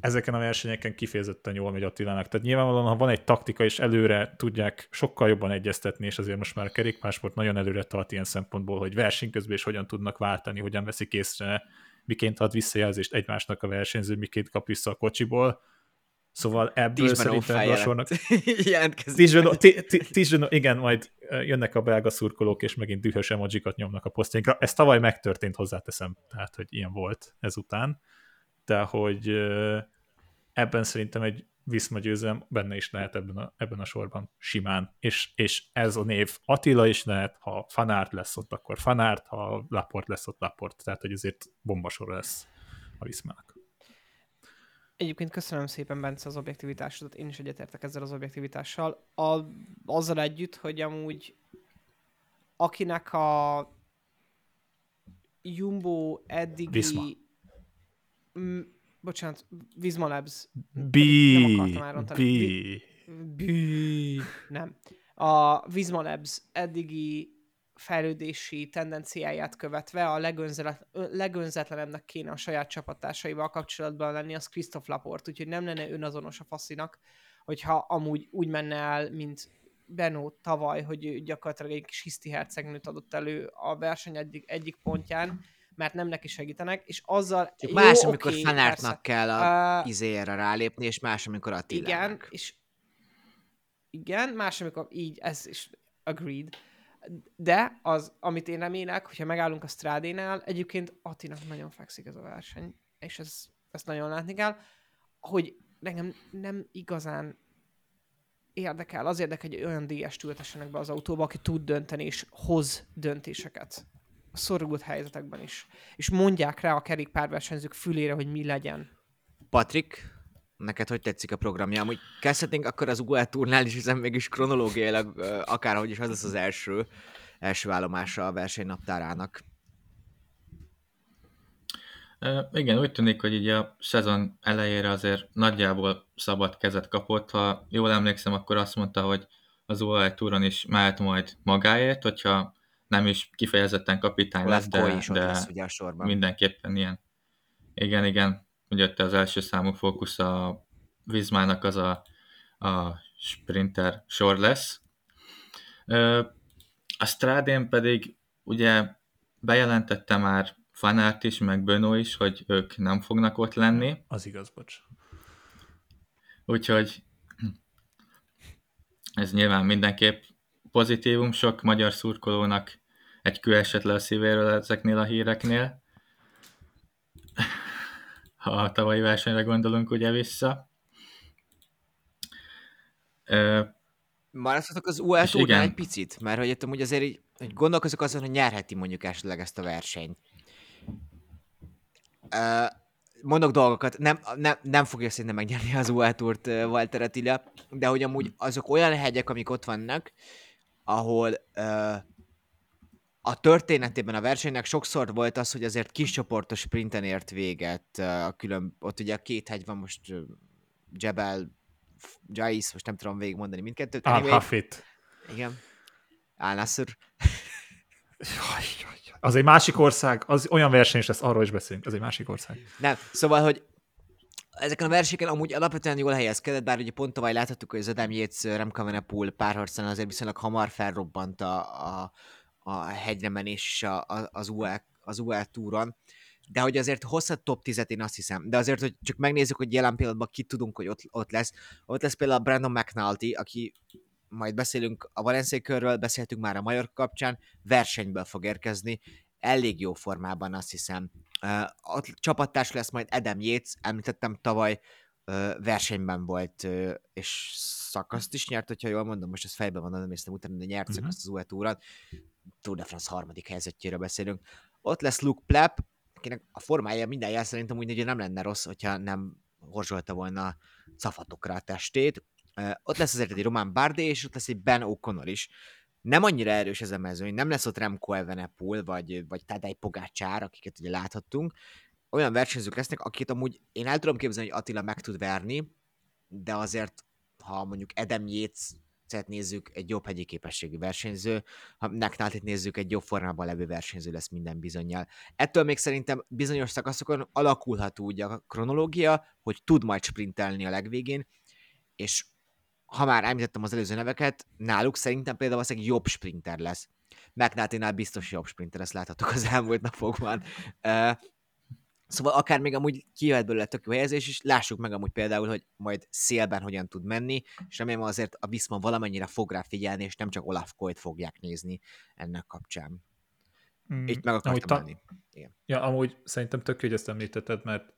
ezeken a versenyeken kifejezetten jól megy Attilának. Tehát nyilvánvalóan, ha van egy taktika, és előre tudják sokkal jobban egyeztetni, és azért most már a kerékpásport nagyon előre tart ilyen szempontból, hogy verseny közben is hogyan tudnak váltani, hogyan veszik észre, miként ad visszajelzést egymásnak a versenyző, miként kap vissza a kocsiból. Szóval ebből szerintem a sornak... igen, majd jönnek a belga szurkolók, és megint dühös emojikat nyomnak a posztjainkra. Ez tavaly megtörtént, hozzáteszem, tehát, hogy ilyen volt ezután. De hogy ebben szerintem egy Viszma győzelem benne is lehet ebben a, ebben a sorban simán, és, és ez a név Attila is lehet, ha Fanárt lesz ott, akkor Fanárt, ha Laport lesz ott, Laport, tehát hogy ezért bombasor lesz a Viszmának. Egyébként köszönöm szépen, Bence, az objektivitásodat. Én is egyetértek ezzel az objektivitással. A, azzal együtt, hogy amúgy akinek a Jumbo eddigi Viszma bocsánat, Visma Labs. B. Nem B. B. Nem. A Visma Labs eddigi fejlődési tendenciáját követve a legönzetlen, legönzetlenebbnek kéne a saját csapattársaival kapcsolatban lenni, az Christoph Laport, úgyhogy nem lenne önazonos a faszinak, hogyha amúgy úgy menne el, mint Benó tavaly, hogy gyakorlatilag egy kis hiszti hercegnőt adott elő a verseny egyik, egyik pontján, mert nem neki segítenek, és azzal... Csak jó, más, amikor okay, Fanártnak kell a uh, izére rálépni, és más, amikor Attilának. Igen, és igen, más, amikor így, ez is agreed. De az, amit én remélek, hogyha megállunk a strádénál, egyébként Attinak nagyon fekszik ez a verseny, és ez, ezt nagyon látni kell, hogy nekem nem igazán érdekel, az érdekel, hogy olyan DS ültessenek be az autóba, aki tud dönteni és hoz döntéseket szorult helyzetekben is. És mondják rá a kerékpárversenyzők fülére, hogy mi legyen. Patrik, neked hogy tetszik a programja? Amúgy kezdhetnénk akkor az UL turnál is, hiszen mégis kronológiailag akárhogy is az lesz az első, első állomása a versenynaptárának. Uh, igen, úgy tűnik, hogy így a szezon elejére azért nagyjából szabad kezet kapott. Ha jól emlékszem, akkor azt mondta, hogy az UAE túron is mehet majd magáért, hogyha nem is kifejezetten kapitány lesz, de, is de lesz, ugye a sorban. mindenképpen ilyen. Igen, igen, ugye az első számú fókusz a Vizmának az a, a sprinter sor lesz. A Strádén pedig ugye bejelentette már Fanárt is, meg Bönó is, hogy ők nem fognak ott lenni. Az igaz, bocs. Úgyhogy ez nyilván mindenképp pozitívum, sok magyar szurkolónak egy kő esett le a szívéről ezeknél a híreknél. Ha a tavalyi versenyre gondolunk ugye vissza. Maradhatok az UL igen. egy picit, mert hogy hogy azért így, hogy gondolkozok azon, hogy nyerheti mondjuk esetleg ezt a versenyt. mondok dolgokat, nem, nem, nem fogja szerintem megnyerni az UL Tourt Walter Attila, de hogy amúgy azok olyan hegyek, amik ott vannak, ahol uh, a történetében a versenynek sokszor volt az, hogy azért kis csoportos sprinten ért véget. A külön, ott ugye a két hegy van most Jebel, Jais, most nem tudom végigmondani mindkettőt. Anyway, Al-Hafit. Igen. al Az egy másik ország, az olyan verseny is lesz, arról is beszélünk, az egy másik ország. Nem, szóval, hogy ezeken a versenyeken amúgy alapvetően jól helyezkedett, bár ugye pont tavaly láthattuk, hogy az Adam Yates, Remco Evenepoel párharcán azért viszonylag hamar felrobbant a, a, a hegyre menés a, az, UL, az UL túron, de hogy azért hozhat top 10-et, én azt hiszem. De azért, hogy csak megnézzük, hogy jelen pillanatban kit tudunk, hogy ott, ott lesz. Ott lesz például Brandon McNulty, aki majd beszélünk a Valencia körről, beszéltünk már a Major kapcsán, versenyből fog érkezni, elég jó formában azt hiszem. Ott csapattárs lesz majd Adam Yates, említettem tavaly, versenyben volt, és szakaszt is nyert, hogyha jól mondom, most ez fejben van, nem néztem utána, de nyert uh-huh. szakaszt az UE túron. Tour de France harmadik helyzetjéről beszélünk. Ott lesz Luke Plepp, akinek a formája minden jel szerintem úgy, hogy nem lenne rossz, hogyha nem horzsolta volna cafatokra a testét. Ott lesz azért egy Román Bardé, és ott lesz egy Ben O'Connor is. Nem annyira erős ez a mezőny, nem lesz ott Remco Evenepoel, vagy, vagy Tadej Pogácsár, akiket ugye láthattunk. Olyan versenyzők lesznek, akiket amúgy én el tudom képzelni, hogy Attila meg tud verni, de azért, ha mondjuk Adam Yates nézzük, egy jobb hegyi képességű versenyző, ha Neknátit nézzük, egy jobb formában levő versenyző lesz minden bizonyal. Ettől még szerintem bizonyos szakaszokon alakulhat úgy a kronológia, hogy tud majd sprintelni a legvégén, és ha már említettem az előző neveket, náluk szerintem például valószínűleg jobb sprinter lesz. McNulty-nál biztos jobb sprinter, ezt láthatok az elmúlt napokban. Uh, Szóval akár még amúgy kijöhet belőle tök jó helyezés is, lássuk meg amúgy például, hogy majd szélben hogyan tud menni, és remélem azért a Viszma valamennyire fog rá figyelni, és nem csak Olaf Koyt fogják nézni ennek kapcsán. Mm, Itt meg akartam ta... menni. Igen. Ja, amúgy szerintem tök jó, hogy ezt említetted, mert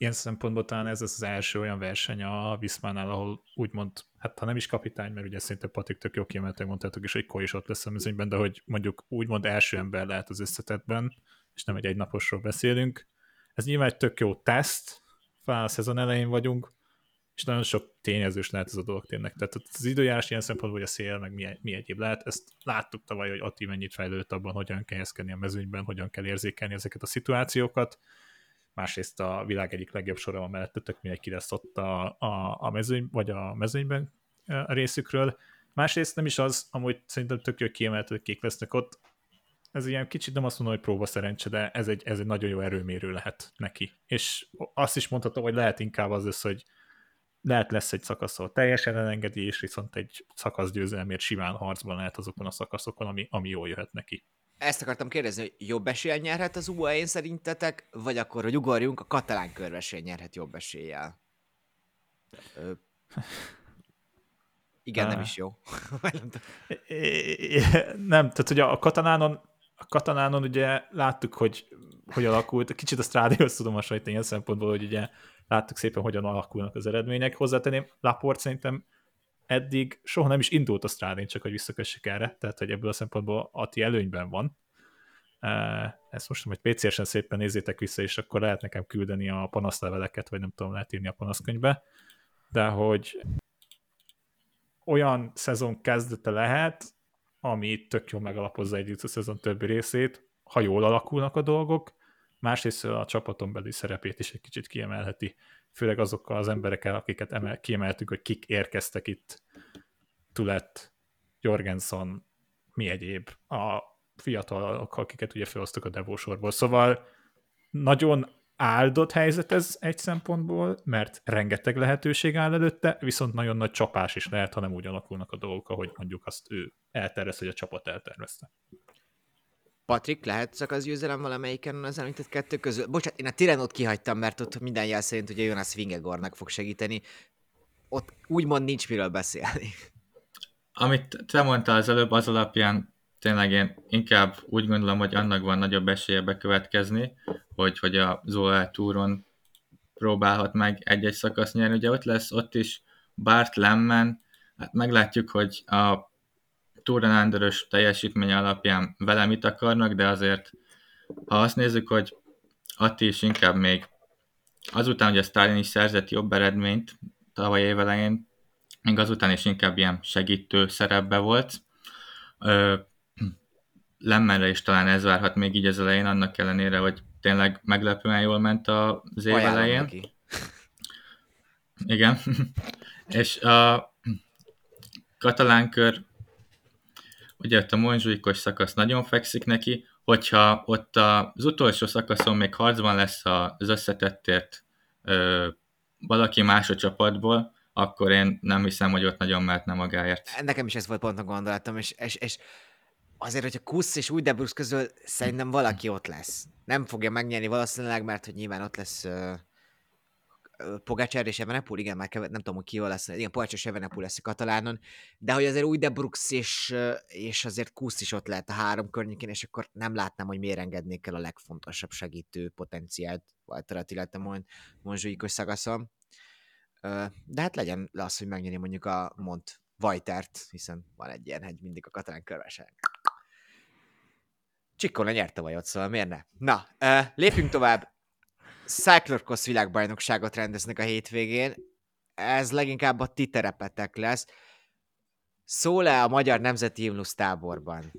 ilyen szempontból talán ez az, első olyan verseny a Viszmánál, ahol úgymond, hát ha nem is kapitány, mert ugye szerintem Patrik tök jó kiemeltek, mondtátok is, hogy Koy is ott lesz a mezőnyben, de hogy mondjuk úgymond első ember lehet az összetetben, és nem egy egynaposról beszélünk. Ez nyilván egy tök jó teszt, fel a szezon elején vagyunk, és nagyon sok tényezős lehet ez a dolog tényleg. Tehát az időjárás ilyen szempontból, hogy a szél, meg mi, mi egyéb lehet, ezt láttuk tavaly, hogy Ati mennyit fejlődött abban, hogyan kell helyezkedni a mezőnyben, hogyan kell érzékelni ezeket a szituációkat. Másrészt a világ egyik legjobb sora van mellettetek, mindenki lesz ott a, a, a mezőny, vagy a mezőnyben a részükről. Másrészt nem is az, amúgy szerintem tök jó kiemelt, hogy kik lesznek ott, ez ilyen kicsit nem azt mondom, hogy próba szerencse, de ez egy, ez egy nagyon jó erőmérő lehet neki. És azt is mondhatom, hogy lehet inkább az lesz, hogy lehet lesz egy szakasz, ahol teljesen elengedi, és viszont egy szakasz győzelmért simán harcban lehet azokon a szakaszokon, ami, ami jól jöhet neki. Ezt akartam kérdezni, hogy jobb eséllyel nyerhet az UAE-n szerintetek, vagy akkor, hogy ugorjunk, a katalán körvesély nyerhet jobb eséllyel? Ö... Igen, nem is jó. nem, tehát ugye a katalánon a katanánon ugye láttuk, hogy hogy alakult, kicsit a Strádihoz tudom hasonlítani ilyen szempontból, hogy ugye láttuk szépen, hogyan alakulnak az eredmények. Hozzátenném, Laport szerintem eddig soha nem is indult a Strádén, csak hogy visszakössük erre, tehát hogy ebből a szempontból Ati előnyben van. Ezt most hogy PC-sen szépen nézzétek vissza, és akkor lehet nekem küldeni a panaszleveleket, vagy nem tudom, lehet írni a panaszkönyvbe, de hogy olyan szezon kezdete lehet, ami tök jól megalapozza együtt a szezon többi részét, ha jól alakulnak a dolgok, másrészt a csapaton belül szerepét is egy kicsit kiemelheti, főleg azokkal az emberekkel, akiket emel, kiemeltük, hogy kik érkeztek itt, Tulett, Jorgensen, mi egyéb, a fiatalok, akiket ugye felosztok a devósorból. Szóval nagyon áldott helyzet ez egy szempontból, mert rengeteg lehetőség áll előtte, viszont nagyon nagy csapás is lehet, ha nem úgy alakulnak a dolgok, ahogy mondjuk azt ő eltervez, hogy a csapat eltervezte. Patrik, csak az győzelem valamelyiken az említett kettő közül? Bocsánat, én a Tirenót kihagytam, mert ott minden jel szerint ugye Jonas Vingegornak fog segíteni. Ott úgymond nincs miről beszélni. Amit te mondtál az előbb, az alapján tényleg én inkább úgy gondolom, hogy annak van nagyobb esélye bekövetkezni, hogy, hogy a Zola túron próbálhat meg egy-egy szakasz nyerni. Ugye ott lesz ott is Bart Lemmen, hát meglátjuk, hogy a Touren teljesítmény alapján vele mit akarnak, de azért ha azt nézzük, hogy Atti is inkább még azután, hogy a Stalin is szerzett jobb eredményt tavaly évelején, még azután is inkább ilyen segítő szerepbe volt. Lemmenre is talán ez várhat még így az elején, annak ellenére, hogy tényleg meglepően jól ment az év Ajánlom elején. Neki. Igen. És a katalán kör, ugye ott a monzsuikos szakasz nagyon fekszik neki, hogyha ott az utolsó szakaszon még harcban lesz az összetettért ö, valaki más a csapatból, akkor én nem hiszem, hogy ott nagyon mehetne magáért. Nekem is ez volt pont a gondolatom, és, és, és azért, hogyha Kusz és új Debrus közül szerintem valaki ott lesz. Nem fogja megnyerni valószínűleg, mert hogy nyilván ott lesz uh, Pogácsár és Evenepul, igen, már kevet, nem tudom, hogy ki jól lesz, igen, Pogácsár és Evenepul lesz a katalánon, de hogy azért új Debrux és, és azért Kusz is ott lehet a három környékén, és akkor nem látnám, hogy miért engednék el a legfontosabb segítő potenciált Walter Attilát a Monzsuikos szagaszon. De hát legyen az, hogy megnyeri mondjuk a Mont Vajtert, hiszen van egy ilyen hegy mindig a katalán körvesen. Csikkona nyerte vajot, szóval miért ne? Na, lépjünk tovább. Cyclocross világbajnokságot rendeznek a hétvégén, ez leginkább a ti terepetek lesz. Szól-e a Magyar Nemzeti Himnusz táborban?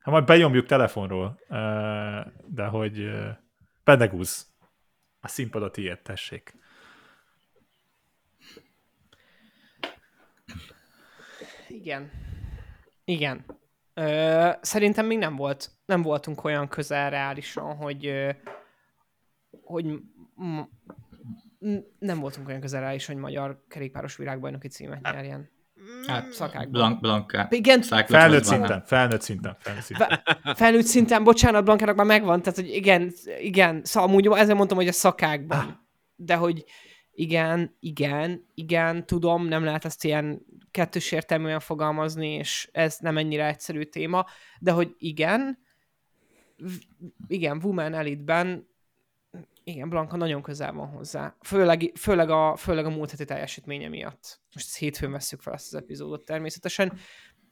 Ha majd benyomjuk telefonról, de hogy Pedegúz, a színpad a tessék. Igen. Igen. Ö, szerintem még nem volt, nem voltunk olyan közel reálisan, hogy hogy m- m- nem voltunk olyan közel reálisan, hogy magyar kerékpáros világbajnoki címet nyerjen. Hát, Szakákban. Blanc, Blanca. Igen, Felnőtt szinten, felnőtt szinten, felnőtt szinten. felnőtt szinten, bocsánat, Blankának már megvan, tehát hogy igen, igen, szóval amúgy ezzel mondtam, hogy a szakákban. De hogy igen, igen, igen, tudom, nem lehet ezt ilyen kettős értelműen fogalmazni, és ez nem ennyire egyszerű téma, de hogy igen, v- igen, Women Elite-ben igen, Blanka nagyon közel van hozzá. Főleg, főleg, a, főleg a múlt heti teljesítménye miatt. Most ezt hétfőn veszük fel ezt az epizódot természetesen.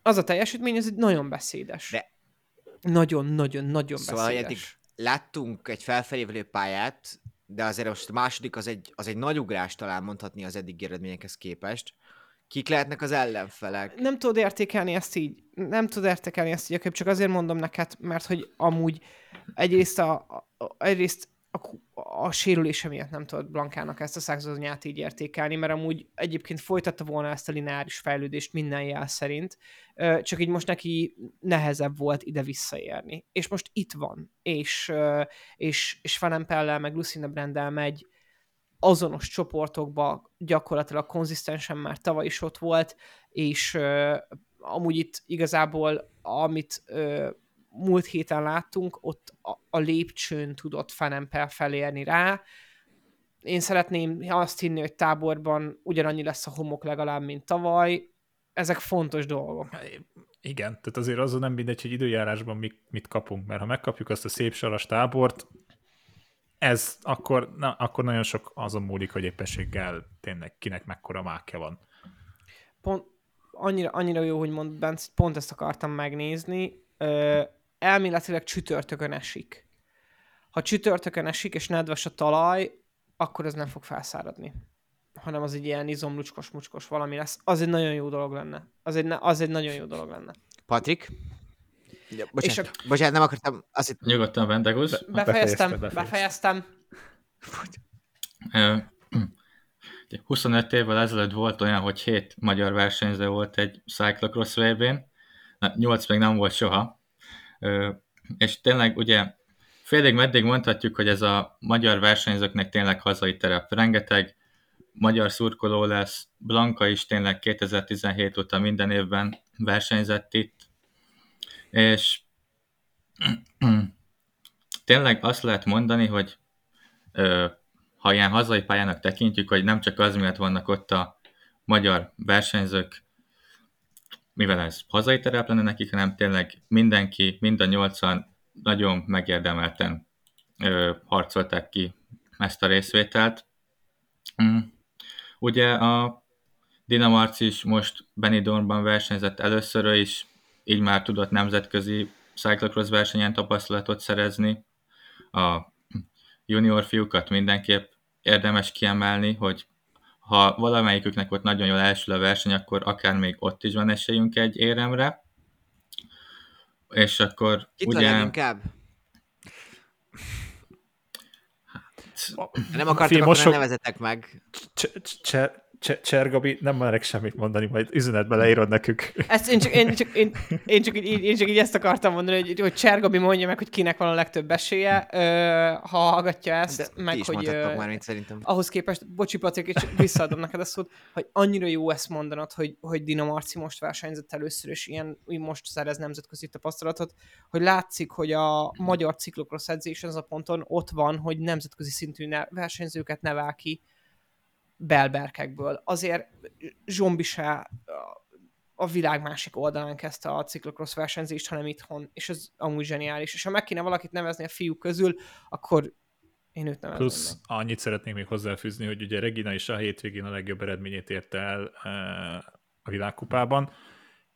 Az a teljesítmény, ez egy nagyon beszédes. De- Nagyon-nagyon-nagyon Szóval, hogy eddig beszédes. láttunk egy felfelévelő pályát, de azért most a második az egy, az egy nagy ugrás talán mondhatni az eddigi eredményekhez képest. Kik lehetnek az ellenfelek? Nem tudod értékelni ezt így. Nem tudod értékelni ezt így, csak azért mondom neked, mert hogy amúgy egyrészt a, a egyrészt a, a sérülése miatt nem tudod Blankának ezt a századonyát így értékelni, mert amúgy egyébként folytatta volna ezt a lineáris fejlődést minden jel szerint, csak így most neki nehezebb volt ide visszaérni. És most itt van, és, és, és Van Empellel, meg Lucinda Brandel megy azonos csoportokba gyakorlatilag konzisztensen már tavaly is ott volt, és amúgy itt igazából, amit múlt héten láttunk, ott a, a lépcsőn tudott Fanempel felérni rá. Én szeretném azt hinni, hogy táborban ugyanannyi lesz a homok legalább, mint tavaly. Ezek fontos dolgok. Igen, tehát azért azon nem mindegy, hogy időjárásban mit, mit kapunk, mert ha megkapjuk azt a szép saras tábort, ez akkor, na, akkor nagyon sok azon múlik, hogy éppenséggel tényleg kinek mekkora mákja van. pont, annyira, annyira jó, hogy mond Bence, pont ezt akartam megnézni. Ö, elméletileg csütörtökön esik. Ha csütörtökön esik, és nedves a talaj, akkor ez nem fog felszáradni. Hanem az egy ilyen izomlucskos, mucskos valami lesz. Az egy nagyon jó dolog lenne. Az egy, ne- az egy nagyon jó dolog lenne. Patrik? Ja, bocsánat, a... bocsánat, nem akartam, azt hittem, Nyugodtan, Vendegus. Befejeztem, befejezte, befejeztem. Ö, 25 évvel ezelőtt volt olyan, hogy 7 magyar versenyző volt egy cyclocross vb 8 még nem volt soha. És tényleg ugye félig meddig mondhatjuk, hogy ez a magyar versenyzőknek tényleg hazai terep. Rengeteg magyar szurkoló lesz, Blanka is tényleg 2017 óta minden évben versenyzett itt, és tényleg azt lehet mondani, hogy ö, ha ilyen hazai pályának tekintjük, hogy nem csak az miatt vannak ott a magyar versenyzők, mivel ez hazai terep lenne nekik, hanem tényleg mindenki, mind a nyolcan nagyon megérdemelten ö, harcolták ki ezt a részvételt. Mm. Ugye a Dina Marc is most Benidormban versenyzett először is, így már tudott nemzetközi cyclocross versenyen tapasztalatot szerezni. A junior fiúkat mindenképp érdemes kiemelni, hogy ha valamelyiküknek ott nagyon jól elsül a verseny, akkor akár még ott is van esélyünk egy éremre. És akkor Kit ugye... ugye... leginkább? Nem akartok, Figyelj, akkor most nem sok- nevezetek meg. Cs- Cser- Cser- Csergabi, nem merek semmit mondani, majd üzenetbe leírod nekünk. Ezt én csak, én csak, én, én csak, így, én csak így ezt akartam mondani, hogy, hogy Csergabi mondja meg, hogy kinek van a legtöbb esélye, ha hallgatja ezt, De meg is hogy ö, már, mint szerintem. ahhoz képest, bocsi Patrik, és visszaadom neked a szót, hogy annyira jó ezt mondanod, hogy, hogy Dina Marci most versenyzett először, és ilyen, úgy most szerez nemzetközi tapasztalatot, hogy látszik, hogy a magyar ciklokross edzés az a ponton ott van, hogy nemzetközi szintű ne- versenyzőket nevel ki belberkekből. Azért Zsombi se a- világ másik oldalán kezdte a ciklokross versenyzést, hanem itthon, és ez amúgy zseniális. És ha meg kéne valakit nevezni a fiúk közül, akkor én őt nevezném Plusz meg. annyit szeretnék még hozzáfűzni, hogy ugye Regina is a hétvégén a legjobb eredményét érte el eh, a világkupában.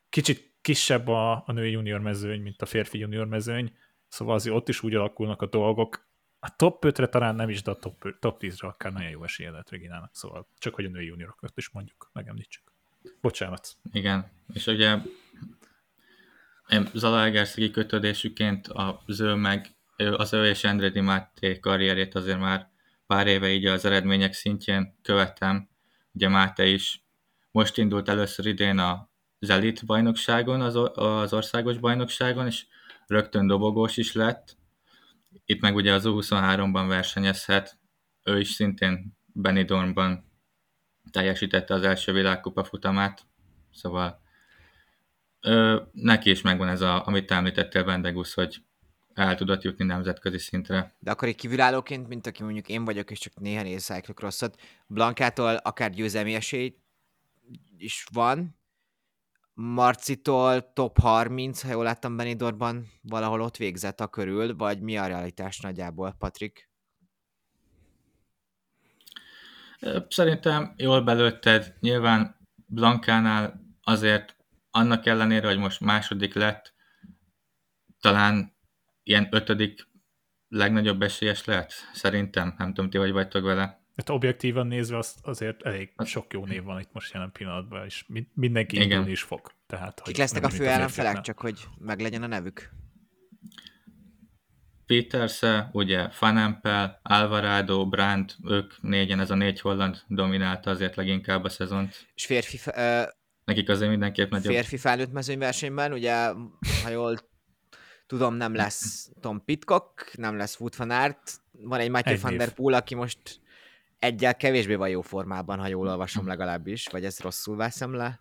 Kicsit kisebb a, a női junior mezőny, mint a férfi junior mezőny, szóval azért ott is úgy alakulnak a dolgok. A top 5-re talán nem is, de a top, top 10-re akár nagyon jó esélye lehet Reginának, szóval csak hogy a női juniorokat is mondjuk, megemlítsük. Bocsánat. Igen, és ugye Zalaegerszegi kötődésüként az ő meg, az ő és Andredi Máté karrierét azért már pár éve így az eredmények szintjén követem. Ugye Máté is most indult először idén a az elit bajnokságon, az, az országos bajnokságon, és rögtön dobogós is lett. Itt meg ugye az U23-ban versenyezhet, ő is szintén Benidormban teljesítette az első világkupa futamát, szóval ö, neki is megvan ez, a, amit említettél, Bendegusz, hogy el tudott jutni nemzetközi szintre. De akkor egy kívülállóként, mint aki mondjuk én vagyok, és csak néha néz Cyclocrossot, Blankától akár győzelmi esély is van, Marcitól top 30, ha jól láttam Benidorban, valahol ott végzett a körül, vagy mi a realitás nagyjából, Patrik? Szerintem jól belőtted. Nyilván Blankánál azért annak ellenére, hogy most második lett, talán ilyen ötödik legnagyobb esélyes lehet, szerintem. Nem tudom, ti hogy vagytok vele. Hát objektívan nézve azt azért elég sok jó név van itt most jelen pillanatban, és mindenki indulni is fog. Tehát, Kik lesznek a fő ellenfelek, csak hogy meglegyen a nevük? Peterse, ugye Fanempel, Alvarado, Brandt, ők négyen, ez a négy holland dominálta azért leginkább a szezont. És férfi, uh, Nekik azért mindenképp nagyobb. Férfi felnőtt mezőnyversenyben, ugye, ha jól tudom, nem lesz Tom Pitcock, nem lesz Wood van Aert, van egy Matthew egy van der Poel, aki most egyel kevésbé van jó formában, ha jól olvasom legalábbis, vagy ezt rosszul veszem le?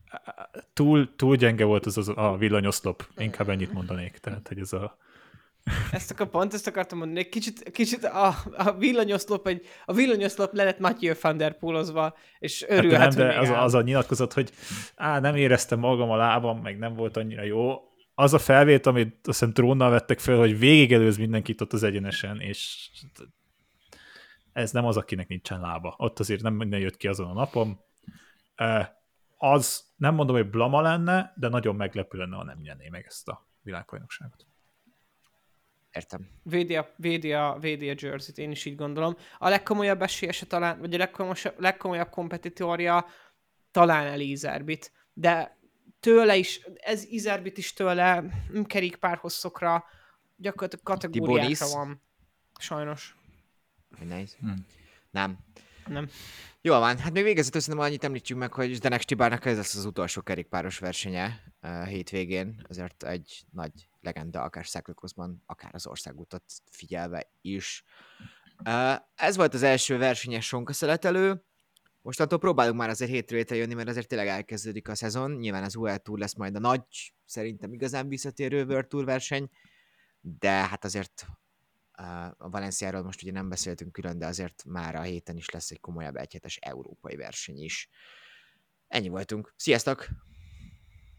Túl, túl gyenge volt az, az a villanyoszlop, inkább ennyit mondanék, tehát hogy ez a ezt akkor pont ezt akartam mondani, kicsit, kicsit a, a villanyoszlop, egy, a villanyoszlop le lett Matthew van der Poolozva, és örülhet, hát nem, de az, az, a nyilatkozat, hogy á, nem éreztem magam a lábam, meg nem volt annyira jó. Az a felvét, amit azt hiszem trónnal vettek fel, hogy végigelőz mindenkit ott az egyenesen, és ez nem az, akinek nincsen lába. Ott azért nem minden jött ki azon a napon. Az nem mondom, hogy blama lenne, de nagyon meglepő lenne, ha nem nyerné meg ezt a világbajnokságot. Értem. Védi a, védi a, védi a jersey én is így gondolom. A legkomolyabb esélyese talán, vagy a legkomolyabb, legkomolyabb kompetitorja talán el Izerbit, de tőle is, ez Izerbit is tőle kerékpárhosszokra gyakorlatilag kategóriákra van. Sajnos. Nice. Hmm. Nem. Nem. Jó van, hát még végezetül szerintem annyit említsük meg, hogy Zdenek Stibárnak ez lesz az utolsó kerékpáros versenye uh, hétvégén, ezért egy nagy legenda, akár Cyclocrossban, akár az országútat figyelve is. Uh, ez volt az első versenyes sonka szeletelő. Mostantól próbálunk már azért hétről hétre jönni, mert azért tényleg elkezdődik a szezon. Nyilván az UL Tour lesz majd a nagy, szerintem igazán visszatérő World Tour verseny, de hát azért a Valenciáról most ugye nem beszéltünk külön, de azért már a héten is lesz egy komolyabb egyhetes európai verseny is. Ennyi voltunk. Sziasztok!